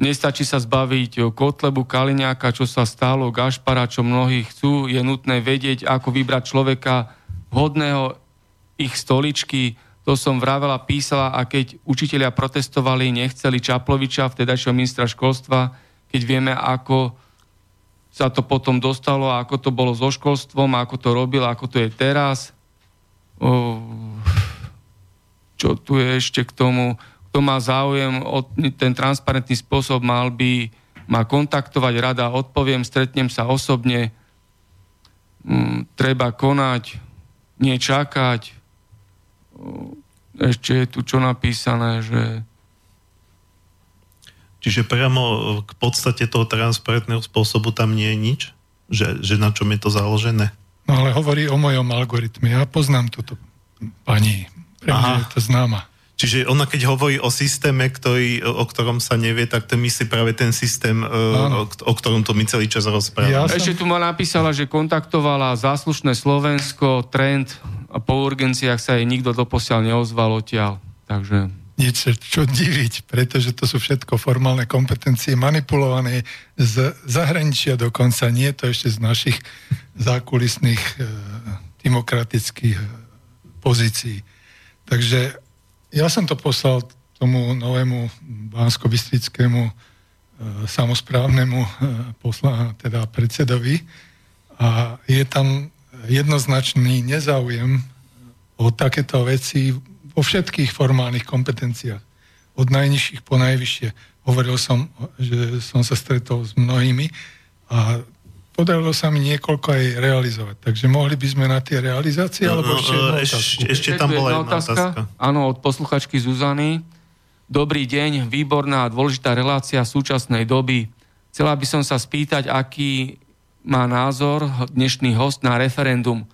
Nestačí sa zbaviť Kotlebu, Kaliňáka, čo sa stalo, Gašpara, čo mnohí chcú. Je nutné vedieť, ako vybrať človeka vhodného ich stoličky. To som vravela, písala a keď učitelia protestovali, nechceli Čaploviča, vtedajšieho ministra školstva, keď vieme, ako sa to potom dostalo, ako to bolo so školstvom, ako to robil, ako to je teraz. Čo tu je ešte k tomu? Kto má záujem o ten transparentný spôsob, mal by ma kontaktovať, rada odpoviem, stretnem sa osobne, mm, treba konať, nie čakať. Ešte je tu čo napísané, že... Čiže priamo k podstate toho transparentného spôsobu tam nie je nič? Že, že na čom je to založené? No ale hovorí o mojom algoritme. Ja poznám túto pani. Pre mňa je to známa. Čiže ona keď hovorí o systéme, ktorý, o ktorom sa nevie, tak to myslí práve ten systém, o, o ktorom to my celý čas rozprávame. Ja som... Ešte tu ma napísala, že kontaktovala záslušné Slovensko, trend a po urgenciách sa jej nikto doposiaľ neozval odtiaľ. Takže... Nič čo diviť, pretože to sú všetko formálne kompetencie manipulované z zahraničia dokonca, nie to ešte z našich zákulisných e, demokratických e, pozícií. Takže ja som to poslal tomu novému Bansko-Bystrickému e, samozprávnemu e, posla, teda predsedovi a je tam jednoznačný nezáujem o takéto veci vo všetkých formálnych kompetenciách. Od najnižších po najvyššie. Hovoril som, že som sa stretol s mnohými a podarilo sa mi niekoľko aj realizovať. Takže mohli by sme na tie realizácie, no, alebo ešte jednu Ešte, ešte tam bola jedna otázka. otázka. Áno, od posluchačky Zuzany. Dobrý deň, výborná a dôležitá relácia súčasnej doby. Chcela by som sa spýtať, aký má názor dnešný host na referendum.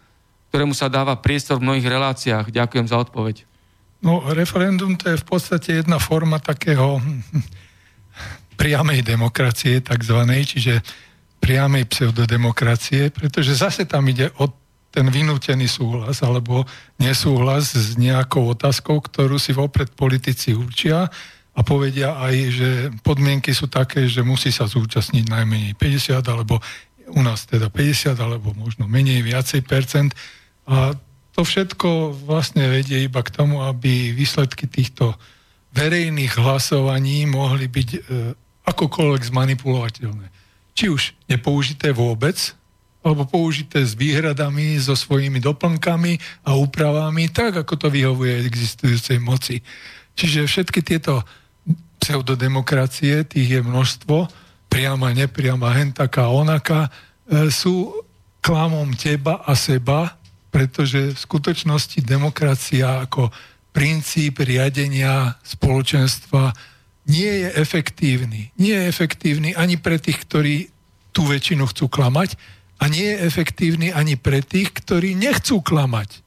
ktorému sa dáva priestor v mnohých reláciách. Ďakujem za odpoveď. No, referendum to je v podstate jedna forma takého [laughs] priamej demokracie, takzvanej, čiže priamej pseudodemokracie, pretože zase tam ide o ten vynútený súhlas alebo nesúhlas s nejakou otázkou, ktorú si vopred politici určia a povedia aj, že podmienky sú také, že musí sa zúčastniť najmenej 50 alebo u nás teda 50 alebo možno menej, viacej percent. A to všetko vlastne vedie iba k tomu, aby výsledky týchto verejných hlasovaní mohli byť e, akokoľvek zmanipulovateľné. Či už nepoužité vôbec, alebo použité s výhradami, so svojimi doplnkami a úpravami, tak ako to vyhovuje existujúcej moci. Čiže všetky tieto pseudodemokracie, tých je množstvo, priama, nepriama, hentaká, onaká, e, sú klamom teba a seba, pretože v skutočnosti demokracia ako princíp riadenia spoločenstva nie je efektívny. Nie je efektívny ani pre tých, ktorí tú väčšinu chcú klamať a nie je efektívny ani pre tých, ktorí nechcú klamať,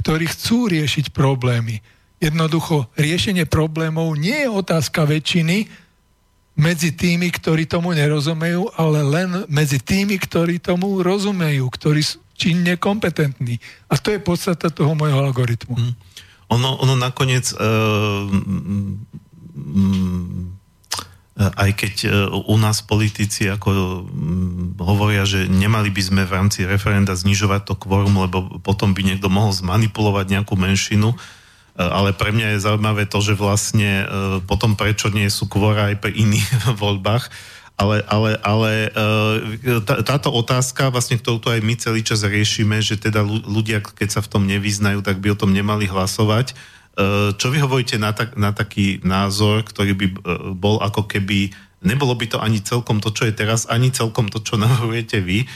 ktorí chcú riešiť problémy. Jednoducho, riešenie problémov nie je otázka väčšiny medzi tými, ktorí tomu nerozumejú, ale len medzi tými, ktorí tomu rozumejú, ktorí sú činne kompetentní. A to je podstata toho môjho algoritmu. Mm. Ono, ono nakoniec Mm, aj keď e, u nás politici ako mm, hovoria, že nemali by sme v rámci referenda znižovať to kvorum, lebo potom by niekto mohol zmanipulovať nejakú menšinu, e, ale pre mňa je zaujímavé to, že vlastne e, potom prečo nie sú kvora aj pri iných [laughs] voľbách, ale, ale, ale tá, táto otázka, vlastne, ktorú tu aj my celý čas riešime, že teda ľudia, keď sa v tom nevyznajú, tak by o tom nemali hlasovať, čo vy hovoríte na, tak, na taký názor, ktorý by eh, bol ako keby, nebolo by to ani celkom to, čo je teraz, ani celkom to, čo [laughs] navrhujete vy, eh,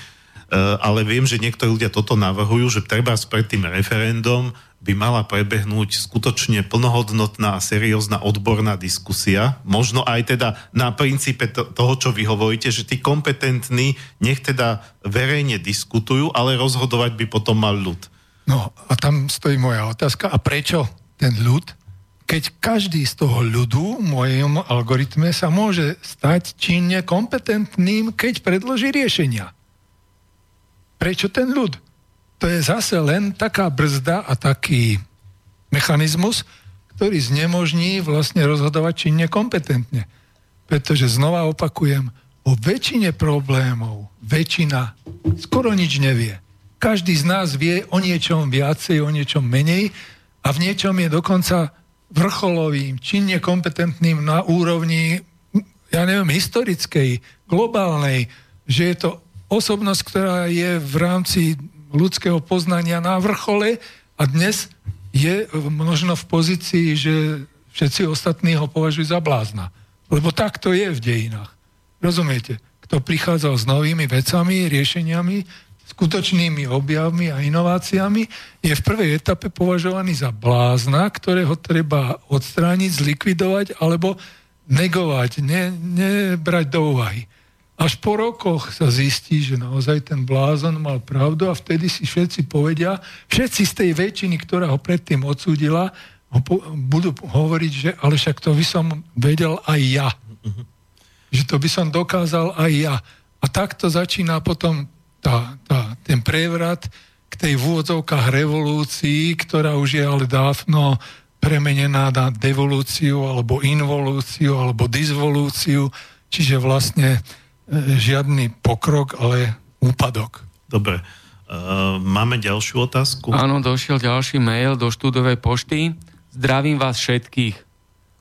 ale viem, že niektorí ľudia toto navrhujú, že treba pred tým referendum by mala prebehnúť skutočne plnohodnotná a seriózna odborná diskusia, možno aj teda na princípe toho, čo vy hovoríte, že tí kompetentní nech teda verejne diskutujú, ale rozhodovať by potom mal ľud. No a tam stojí moja otázka. A prečo ten ľud, keď každý z toho ľudu v mojom algoritme sa môže stať činne kompetentným, keď predloží riešenia. Prečo ten ľud? To je zase len taká brzda a taký mechanizmus, ktorý znemožní vlastne rozhodovať činne kompetentne. Pretože znova opakujem, o väčšine problémov väčšina skoro nič nevie. Každý z nás vie o niečom viacej, o niečom menej a v niečom je dokonca vrcholovým, činne kompetentným na úrovni, ja neviem, historickej, globálnej, že je to osobnosť, ktorá je v rámci ľudského poznania na vrchole a dnes je možno v pozícii, že všetci ostatní ho považujú za blázna. Lebo tak to je v dejinách. Rozumiete? Kto prichádzal s novými vecami, riešeniami, skutočnými objavmi a inováciami, je v prvej etape považovaný za blázna, ktorého treba odstrániť, zlikvidovať alebo negovať, ne, nebrať do úvahy. Až po rokoch sa zistí, že naozaj ten blázon mal pravdu a vtedy si všetci povedia, všetci z tej väčšiny, ktorá ho predtým odsúdila, ho po, budú hovoriť, že ale však to by som vedel aj ja. Že to by som dokázal aj ja. A takto začína potom tá, tá, ten prevrat k tej vôdzovkách revolúcii, ktorá už je ale dávno premenená na devolúciu alebo involúciu alebo disvolúciu, čiže vlastne e, žiadny pokrok, ale úpadok. Dobre. E, máme ďalšiu otázku? Áno, došiel ďalší mail do štúdovej pošty. Zdravím vás všetkých.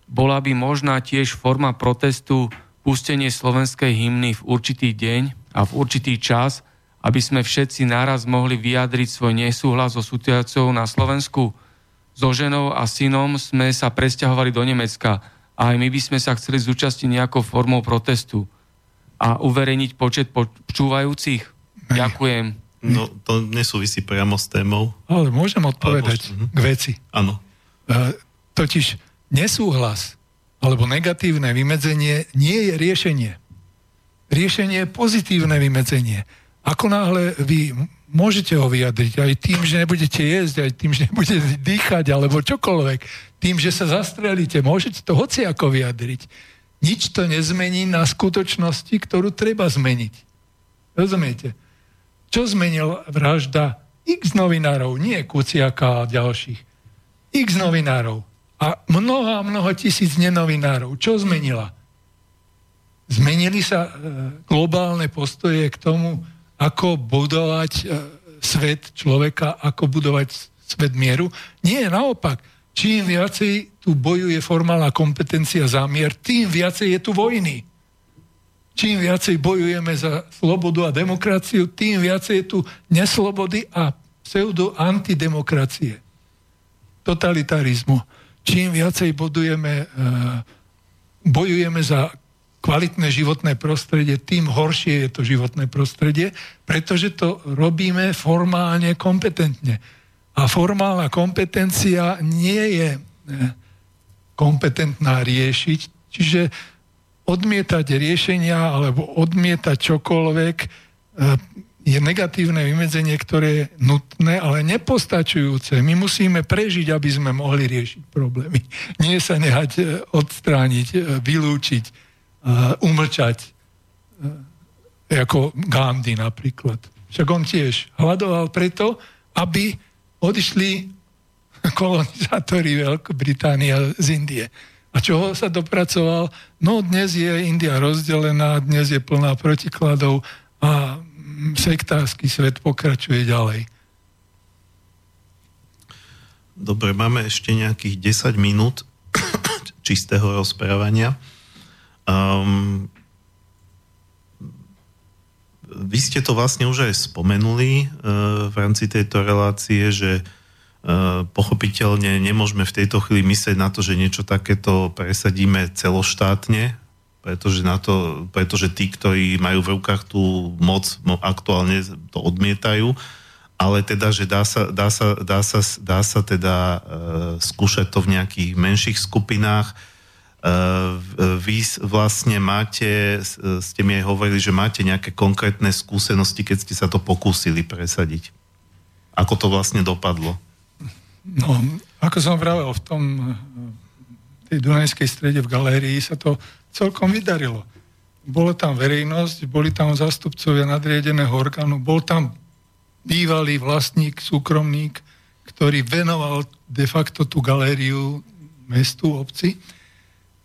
Bola by možná tiež forma protestu pustenie slovenskej hymny v určitý deň a v určitý čas – aby sme všetci naraz mohli vyjadriť svoj nesúhlas so situáciou na Slovensku. So ženou a synom sme sa presťahovali do Nemecka a aj my by sme sa chceli zúčastniť nejakou formou protestu a uverejniť počet počúvajúcich. Ďakujem. No, to nesúvisí priamo s témou. Ale môžem odpovedať Ale, k veci. Áno. E, totiž nesúhlas alebo negatívne vymedzenie nie je riešenie. Riešenie je pozitívne vymedzenie. Ako náhle vy môžete ho vyjadriť aj tým, že nebudete jesť, aj tým, že nebudete dýchať, alebo čokoľvek, tým, že sa zastrelíte, môžete to hoci ako vyjadriť. Nič to nezmení na skutočnosti, ktorú treba zmeniť. Rozumiete? Čo zmenil vražda x novinárov, nie Kuciaka a ďalších. X novinárov. A mnoho a mnoho tisíc nenovinárov. Čo zmenila? Zmenili sa e, globálne postoje k tomu, ako budovať e, svet človeka, ako budovať svet mieru. Nie, naopak. Čím viacej tu bojuje formálna kompetencia za mier, tým viacej je tu vojny. Čím viacej bojujeme za slobodu a demokraciu, tým viacej je tu neslobody a pseudo-antidemokracie. Totalitarizmu. Čím viacej bodujeme, e, bojujeme za kvalitné životné prostredie, tým horšie je to životné prostredie, pretože to robíme formálne kompetentne. A formálna kompetencia nie je e, kompetentná riešiť, čiže odmietať riešenia alebo odmietať čokoľvek e, je negatívne vymedzenie, ktoré je nutné, ale nepostačujúce. My musíme prežiť, aby sme mohli riešiť problémy. Nie sa nehať e, odstrániť, vylúčiť umlčať, uh, ako Gandhi napríklad. Však on tiež hľadoval preto, aby odišli [laughs] kolonizátori Veľkej Británie z Indie. A čoho sa dopracoval? No dnes je India rozdelená, dnes je plná protikladov a sektársky svet pokračuje ďalej. Dobre, máme ešte nejakých 10 minút [coughs] čistého rozprávania. Um, vy ste to vlastne už aj spomenuli uh, v rámci tejto relácie, že uh, pochopiteľne nemôžeme v tejto chvíli myslieť na to, že niečo takéto presadíme celoštátne, pretože, na to, pretože tí, ktorí majú v rukách tú moc, aktuálne to odmietajú, ale teda, že dá sa, dá sa, dá sa, dá sa teda uh, skúšať to v nejakých menších skupinách, Eh, vy vlastne máte, ste mi aj hovorili, že máte nejaké konkrétne skúsenosti, keď ste sa to pokúsili presadiť. Ako to vlastne dopadlo? No, ako som vravel, v tom tej Dunajskej strede v galérii sa to celkom vydarilo. Bolo tam verejnosť, boli tam zastupcovia nadriedeného orgánu, bol tam bývalý vlastník, súkromník, ktorý venoval de facto tú galériu mestu, obci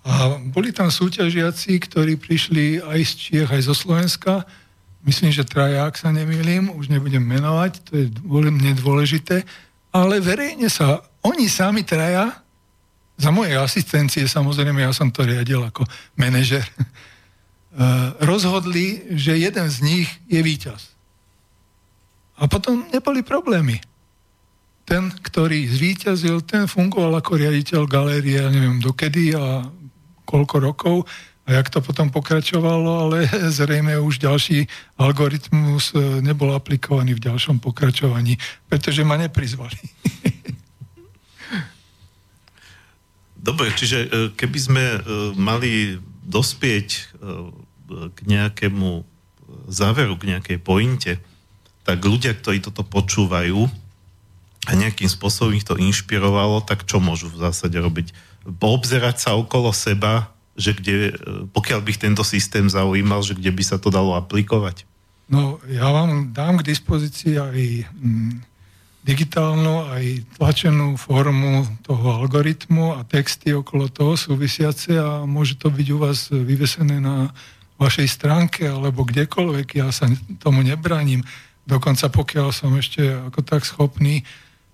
a boli tam súťažiaci, ktorí prišli aj z Čiech, aj zo Slovenska. Myslím, že traja, ak sa nemýlim, už nebudem menovať, to je nedôležité. Ale verejne sa, oni sami traja, za mojej asistencie, samozrejme, ja som to riadil ako manažer, [laughs] eh, rozhodli, že jeden z nich je víťaz. A potom neboli problémy. Ten, ktorý zvíťazil, ten fungoval ako riaditeľ galérie, ja neviem dokedy a koľko rokov a jak to potom pokračovalo, ale [laughs] zrejme už ďalší algoritmus e, nebol aplikovaný v ďalšom pokračovaní, pretože ma neprizvali. [laughs] Dobre, čiže e, keby sme e, mali dospieť k nejakému záveru, k nejakej pointe, tak ľudia, ktorí toto počúvajú a nejakým spôsobom ich to inšpirovalo, tak čo môžu v zásade robiť? Poobzerať sa okolo seba, že kde, pokiaľ by tento systém zaujímal, že kde by sa to dalo aplikovať? No, ja vám dám k dispozícii aj mm, digitálnu, aj tlačenú formu toho algoritmu a texty okolo toho súvisiace a môže to byť u vás vyvesené na vašej stránke alebo kdekoľvek. Ja sa tomu nebraním. Dokonca pokiaľ som ešte ako tak schopný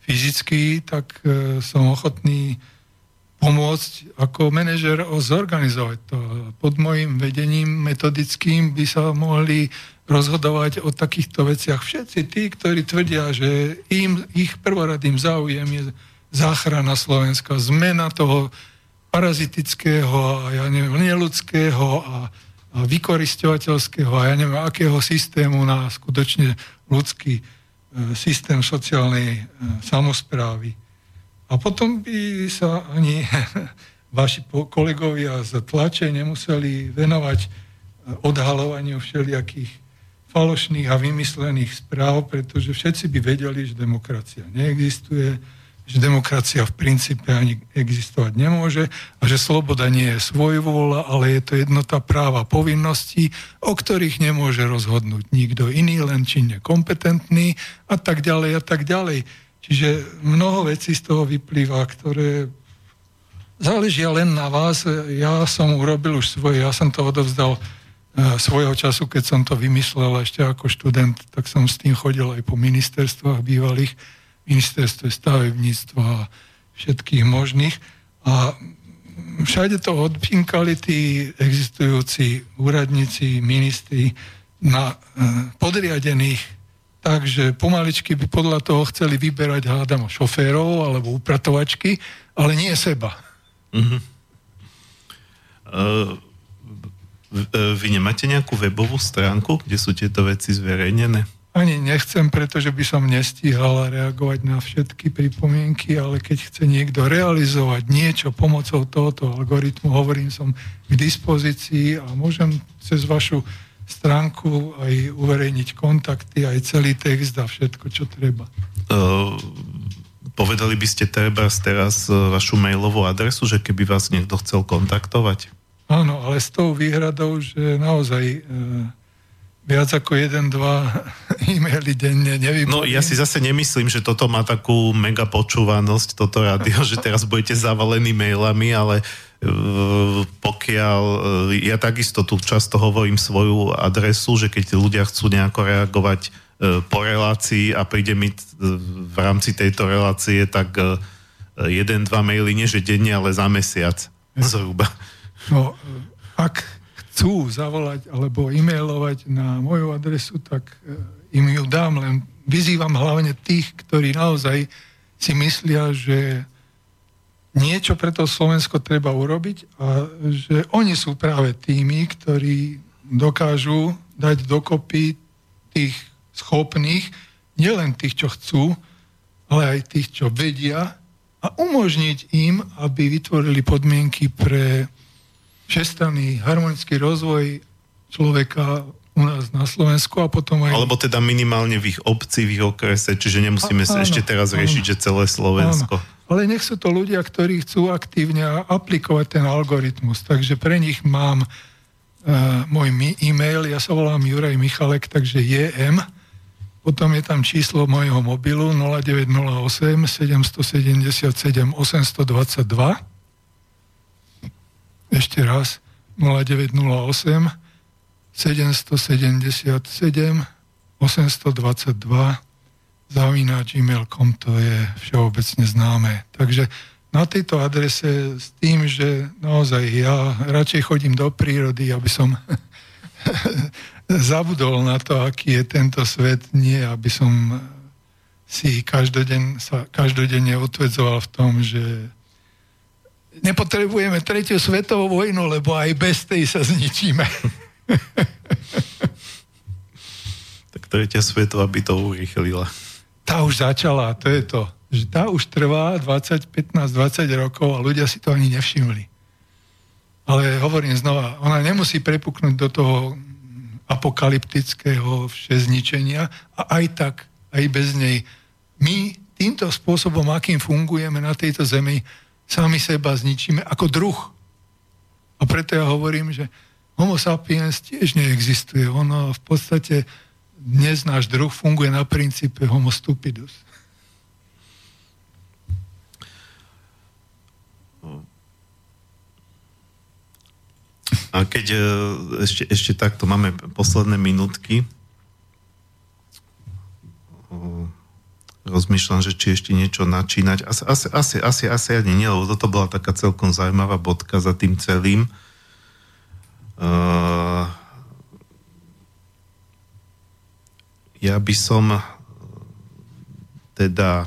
fyzicky, tak e, som ochotný pomôcť ako manažer zorganizovať to. Pod môjim vedením metodickým by sa mohli rozhodovať o takýchto veciach všetci tí, ktorí tvrdia, že im, ich prvoradým záujem je záchrana Slovenska, zmena toho parazitického a ja neviem, neludského a, a vykoristovateľského a ja neviem, akého systému na skutočne ľudský e, systém sociálnej e, samozprávy. A potom by sa ani [laughs] vaši kolegovia z tlače nemuseli venovať eh, odhalovaniu všelijakých falošných a vymyslených správ, pretože všetci by vedeli, že demokracia neexistuje, že demokracia v princípe ani existovať nemôže a že sloboda nie je svojvôľa, ale je to jednota práva povinností, o ktorých nemôže rozhodnúť nikto iný, len činne kompetentný a tak ďalej a tak ďalej. Čiže mnoho vecí z toho vyplýva, ktoré záležia len na vás. Ja som urobil už svoje, ja som to odovzdal Eh, svojho času, keď som to vymyslel ešte ako študent, tak som s tým chodil aj po ministerstvách bývalých, ministerstve stavebníctva a všetkých možných. A všade to odpinkali tí existujúci úradníci, ministri na eh, podriadených, takže pomaličky by podľa toho chceli vyberať, hádam, šoférov alebo upratovačky, ale nie seba. Uh-huh. Uh vy nemáte nejakú webovú stránku, kde sú tieto veci zverejnené? Ani nechcem, pretože by som nestíhala reagovať na všetky pripomienky, ale keď chce niekto realizovať niečo pomocou tohoto algoritmu, hovorím som k dispozícii a môžem cez vašu stránku aj uverejniť kontakty, aj celý text a všetko, čo treba. Uh, povedali by ste treba teraz e, vašu mailovú adresu, že keby vás niekto chcel kontaktovať? Áno, ale s tou výhradou, že naozaj e, viac ako jeden, dva e-maily denne nevybudím. No ja si zase nemyslím, že toto má takú mega počúvanosť, toto rádio, [laughs] že teraz budete zavalení mailami, ale e, pokiaľ, e, ja takisto tu často hovorím svoju adresu, že keď ľudia chcú nejako reagovať e, po relácii a príde mi v rámci tejto relácie, tak jeden, dva maily nie že denne, ale za mesiac zhruba. No, ak chcú zavolať alebo e-mailovať na moju adresu, tak im ju dám, len vyzývam hlavne tých, ktorí naozaj si myslia, že niečo pre to Slovensko treba urobiť a že oni sú práve tými, ktorí dokážu dať dokopy tých schopných, nielen tých, čo chcú, ale aj tých, čo vedia a umožniť im, aby vytvorili podmienky pre všestranný harmonický rozvoj človeka u nás na Slovensku a potom aj... Alebo teda minimálne v ich obci, v ich okrese, čiže nemusíme a, sa áno, ešte teraz riešiť, áno, že celé Slovensko. Áno. Ale nech sú to ľudia, ktorí chcú aktívne aplikovať ten algoritmus. Takže pre nich mám uh, môj e-mail, ja sa volám Juraj Michalek, takže JM. Potom je tam číslo mojho mobilu 0908 777 822 ešte raz 0908 777 822 zavína gmail.com to je všeobecne známe. Takže na tejto adrese s tým, že naozaj ja radšej chodím do prírody, aby som [laughs] zabudol na to, aký je tento svet, nie aby som si každoden, sa každodenne utvrdzoval v tom, že nepotrebujeme tretiu svetovú vojnu, lebo aj bez tej sa zničíme. [laughs] tak tretia svetová by to urychlila. Tá už začala, to je to. Že tá už trvá 20, 15, 20 rokov a ľudia si to ani nevšimli. Ale hovorím znova, ona nemusí prepuknúť do toho apokalyptického všezničenia a aj tak, aj bez nej. My týmto spôsobom, akým fungujeme na tejto zemi, sami seba zničíme ako druh. A preto ja hovorím, že homo sapiens tiež neexistuje. Ono v podstate dnes náš druh funguje na princípe homo stupidus. A keď e, ešte, ešte takto máme posledné minútky, rozmýšľam, že či ešte niečo načínať. Asi, asi, asi, asi, ani nie, lebo toto bola taká celkom zaujímavá bodka za tým celým. Uh, ja by som teda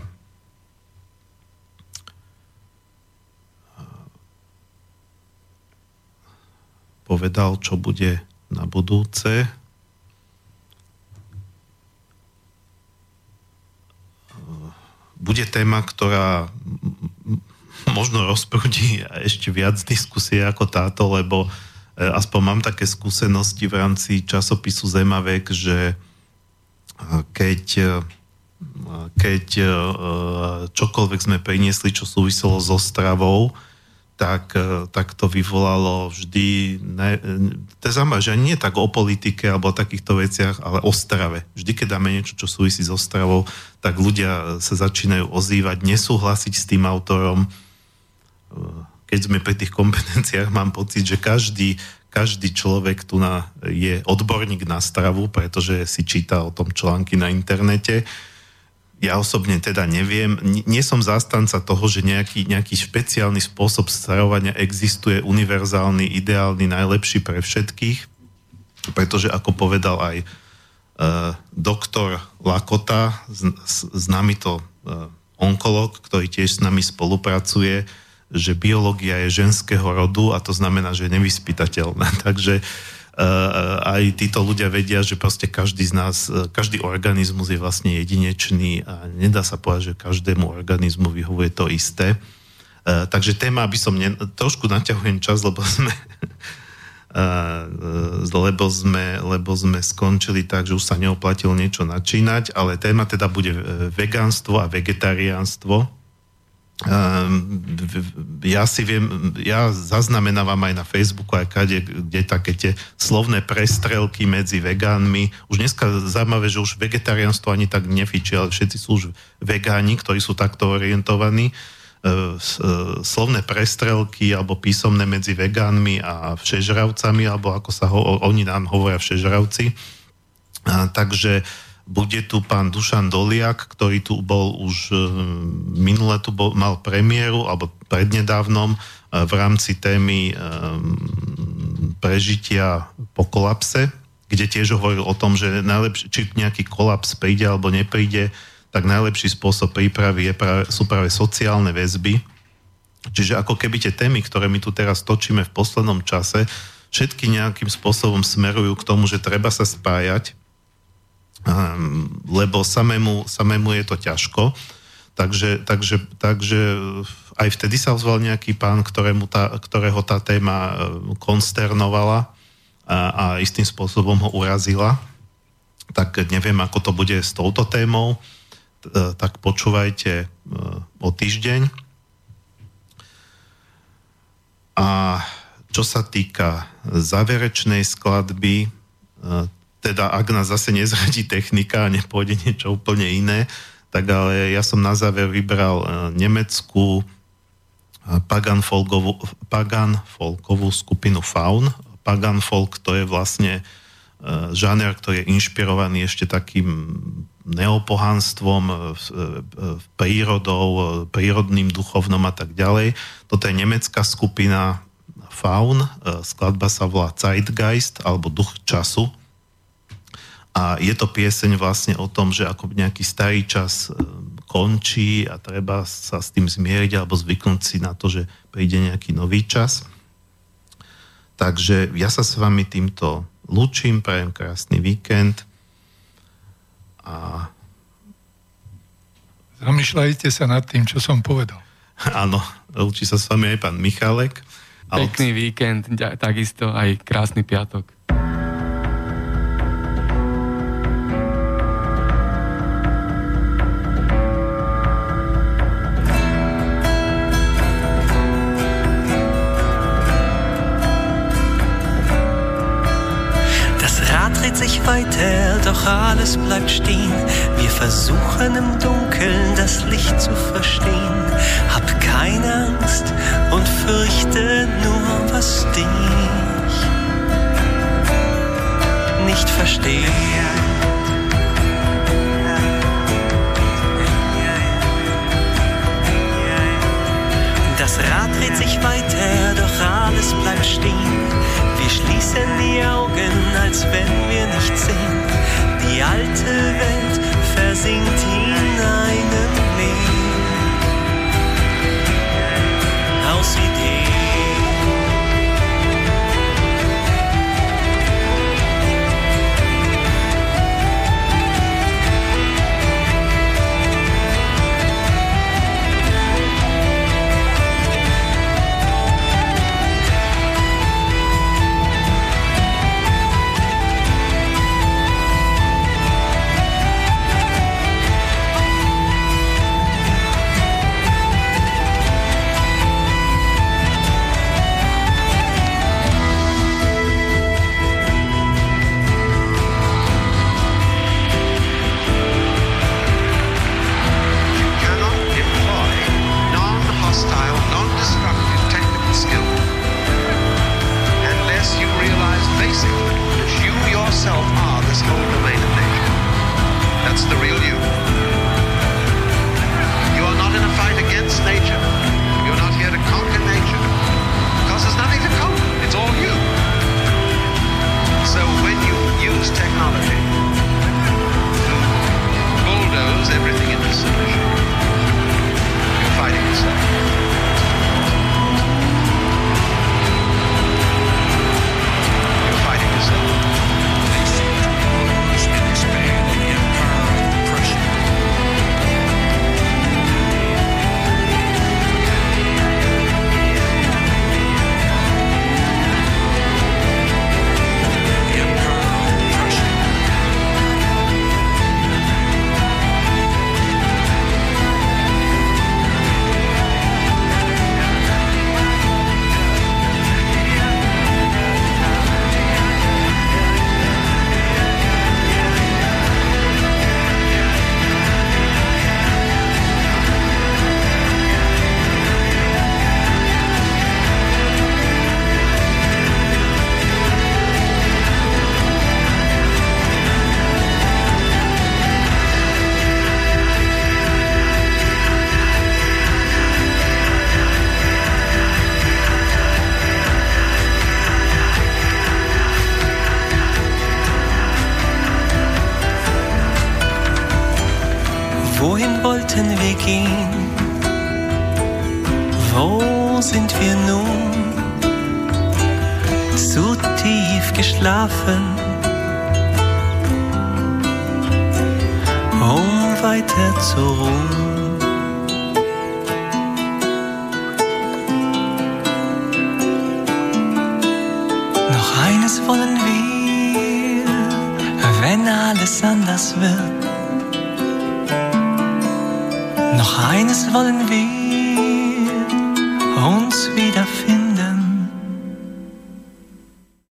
povedal, čo bude na budúce. bude téma, ktorá možno rozprúdi ešte viac diskusie ako táto, lebo aspoň mám také skúsenosti v rámci časopisu Zemavek, že keď, keď čokoľvek sme priniesli, čo súviselo so stravou, tak, e, tak to vyvolalo vždy, ne, to zaujímavé, že nie tak o politike alebo o takýchto veciach, ale o strave. Vždy, keď dáme niečo, čo súvisí so stravou, tak ľudia sa začínajú ozývať, nesúhlasiť s tým autorom. Keď sme pri tých kompetenciách, mám pocit, že každý, každý človek tu na, je odborník na stravu, pretože si číta o tom články na internete. Ja osobne teda neviem, nie som zástanca toho, že nejaký, nejaký špeciálny spôsob starovania existuje, univerzálny, ideálny, najlepší pre všetkých, pretože ako povedal aj uh, doktor Lakota, z, známy to uh, onkolog, ktorý tiež s nami spolupracuje, že biológia je ženského rodu a to znamená, že je nevyspytateľná. [laughs] Takže uh, Eh, aj títo ľudia vedia, že proste každý z nás, eh, každý organizmus je vlastne jedinečný a nedá sa povedať, že každému organizmu vyhovuje to isté. Takže téma, aby som ne, trošku naťahujem čas, lebo sme [laughs] lebo sme, lebo sme skončili tak, že už sa neoplatilo niečo načínať, ale téma teda bude vegánstvo a vegetariánstvo. Ehm, ja si viem, ja zaznamenávam aj na Facebooku, aj kade, kde také tie slovné prestrelky medzi vegánmi. Už dneska zaujímavé, že už vegetariánstvo ani tak nefičí, ale všetci sú už vegáni, ktorí sú takto orientovaní. Ehm, e, slovné prestrelky alebo písomné medzi vegánmi a všežravcami, alebo ako sa ho, oni nám hovoria všežravci. A, takže bude tu pán Dušan Doliak, ktorý tu bol už e, minule tu bol, mal premiéru, alebo prednedávnom e, v rámci témy e, prežitia po kolapse, kde tiež hovoril o tom, že najlepšie, či nejaký kolaps príde alebo nepríde, tak najlepší spôsob prípravy je práve, sú práve sociálne väzby. Čiže ako keby tie témy, ktoré my tu teraz točíme v poslednom čase, všetky nejakým spôsobom smerujú k tomu, že treba sa spájať, lebo samému, samému je to ťažko. Takže, takže, takže aj vtedy sa ozval nejaký pán, ktorému tá, ktorého tá téma ehm, konsternovala a, a istým spôsobom ho urazila. Tak neviem, ako to bude s touto témou. E, tak počúvajte o týždeň. A čo sa týka záverečnej skladby, teda ak nás zase nezradí technika a nepôjde niečo úplne iné, tak ale ja som na záver vybral e, nemeckú e, pagan folkovú, pagan folkovú skupinu Faun. Pagan folk to je vlastne e, žáner, ktorý je inšpirovaný ešte takým neopohanstvom, prírodou, prírodným duchovnom a tak ďalej. Toto je nemecká skupina Faun, skladba sa volá Zeitgeist alebo Duch času a je to pieseň vlastne o tom, že ako nejaký starý čas e, končí a treba sa s tým zmieriť alebo zvyknúť si na to, že príde nejaký nový čas. Takže ja sa s vami týmto lúčim, prajem krásny víkend a Zamýšľajte sa nad tým, čo som povedal. [laughs] Áno, lúči sa s vami aj pán Michalek. Pekný víkend, takisto aj krásny piatok. Weiter, doch alles bleibt stehen. Wir versuchen im Dunkeln das Licht zu verstehen. Hab keine Angst und fürchte nur, was dich nicht versteht. Das Rad dreht sich weiter, doch alles bleibt stehen. Wir schließen die Augen, als wenn wir nicht sehen. Die alte Welt versinkt in einem Meer aus Ideen.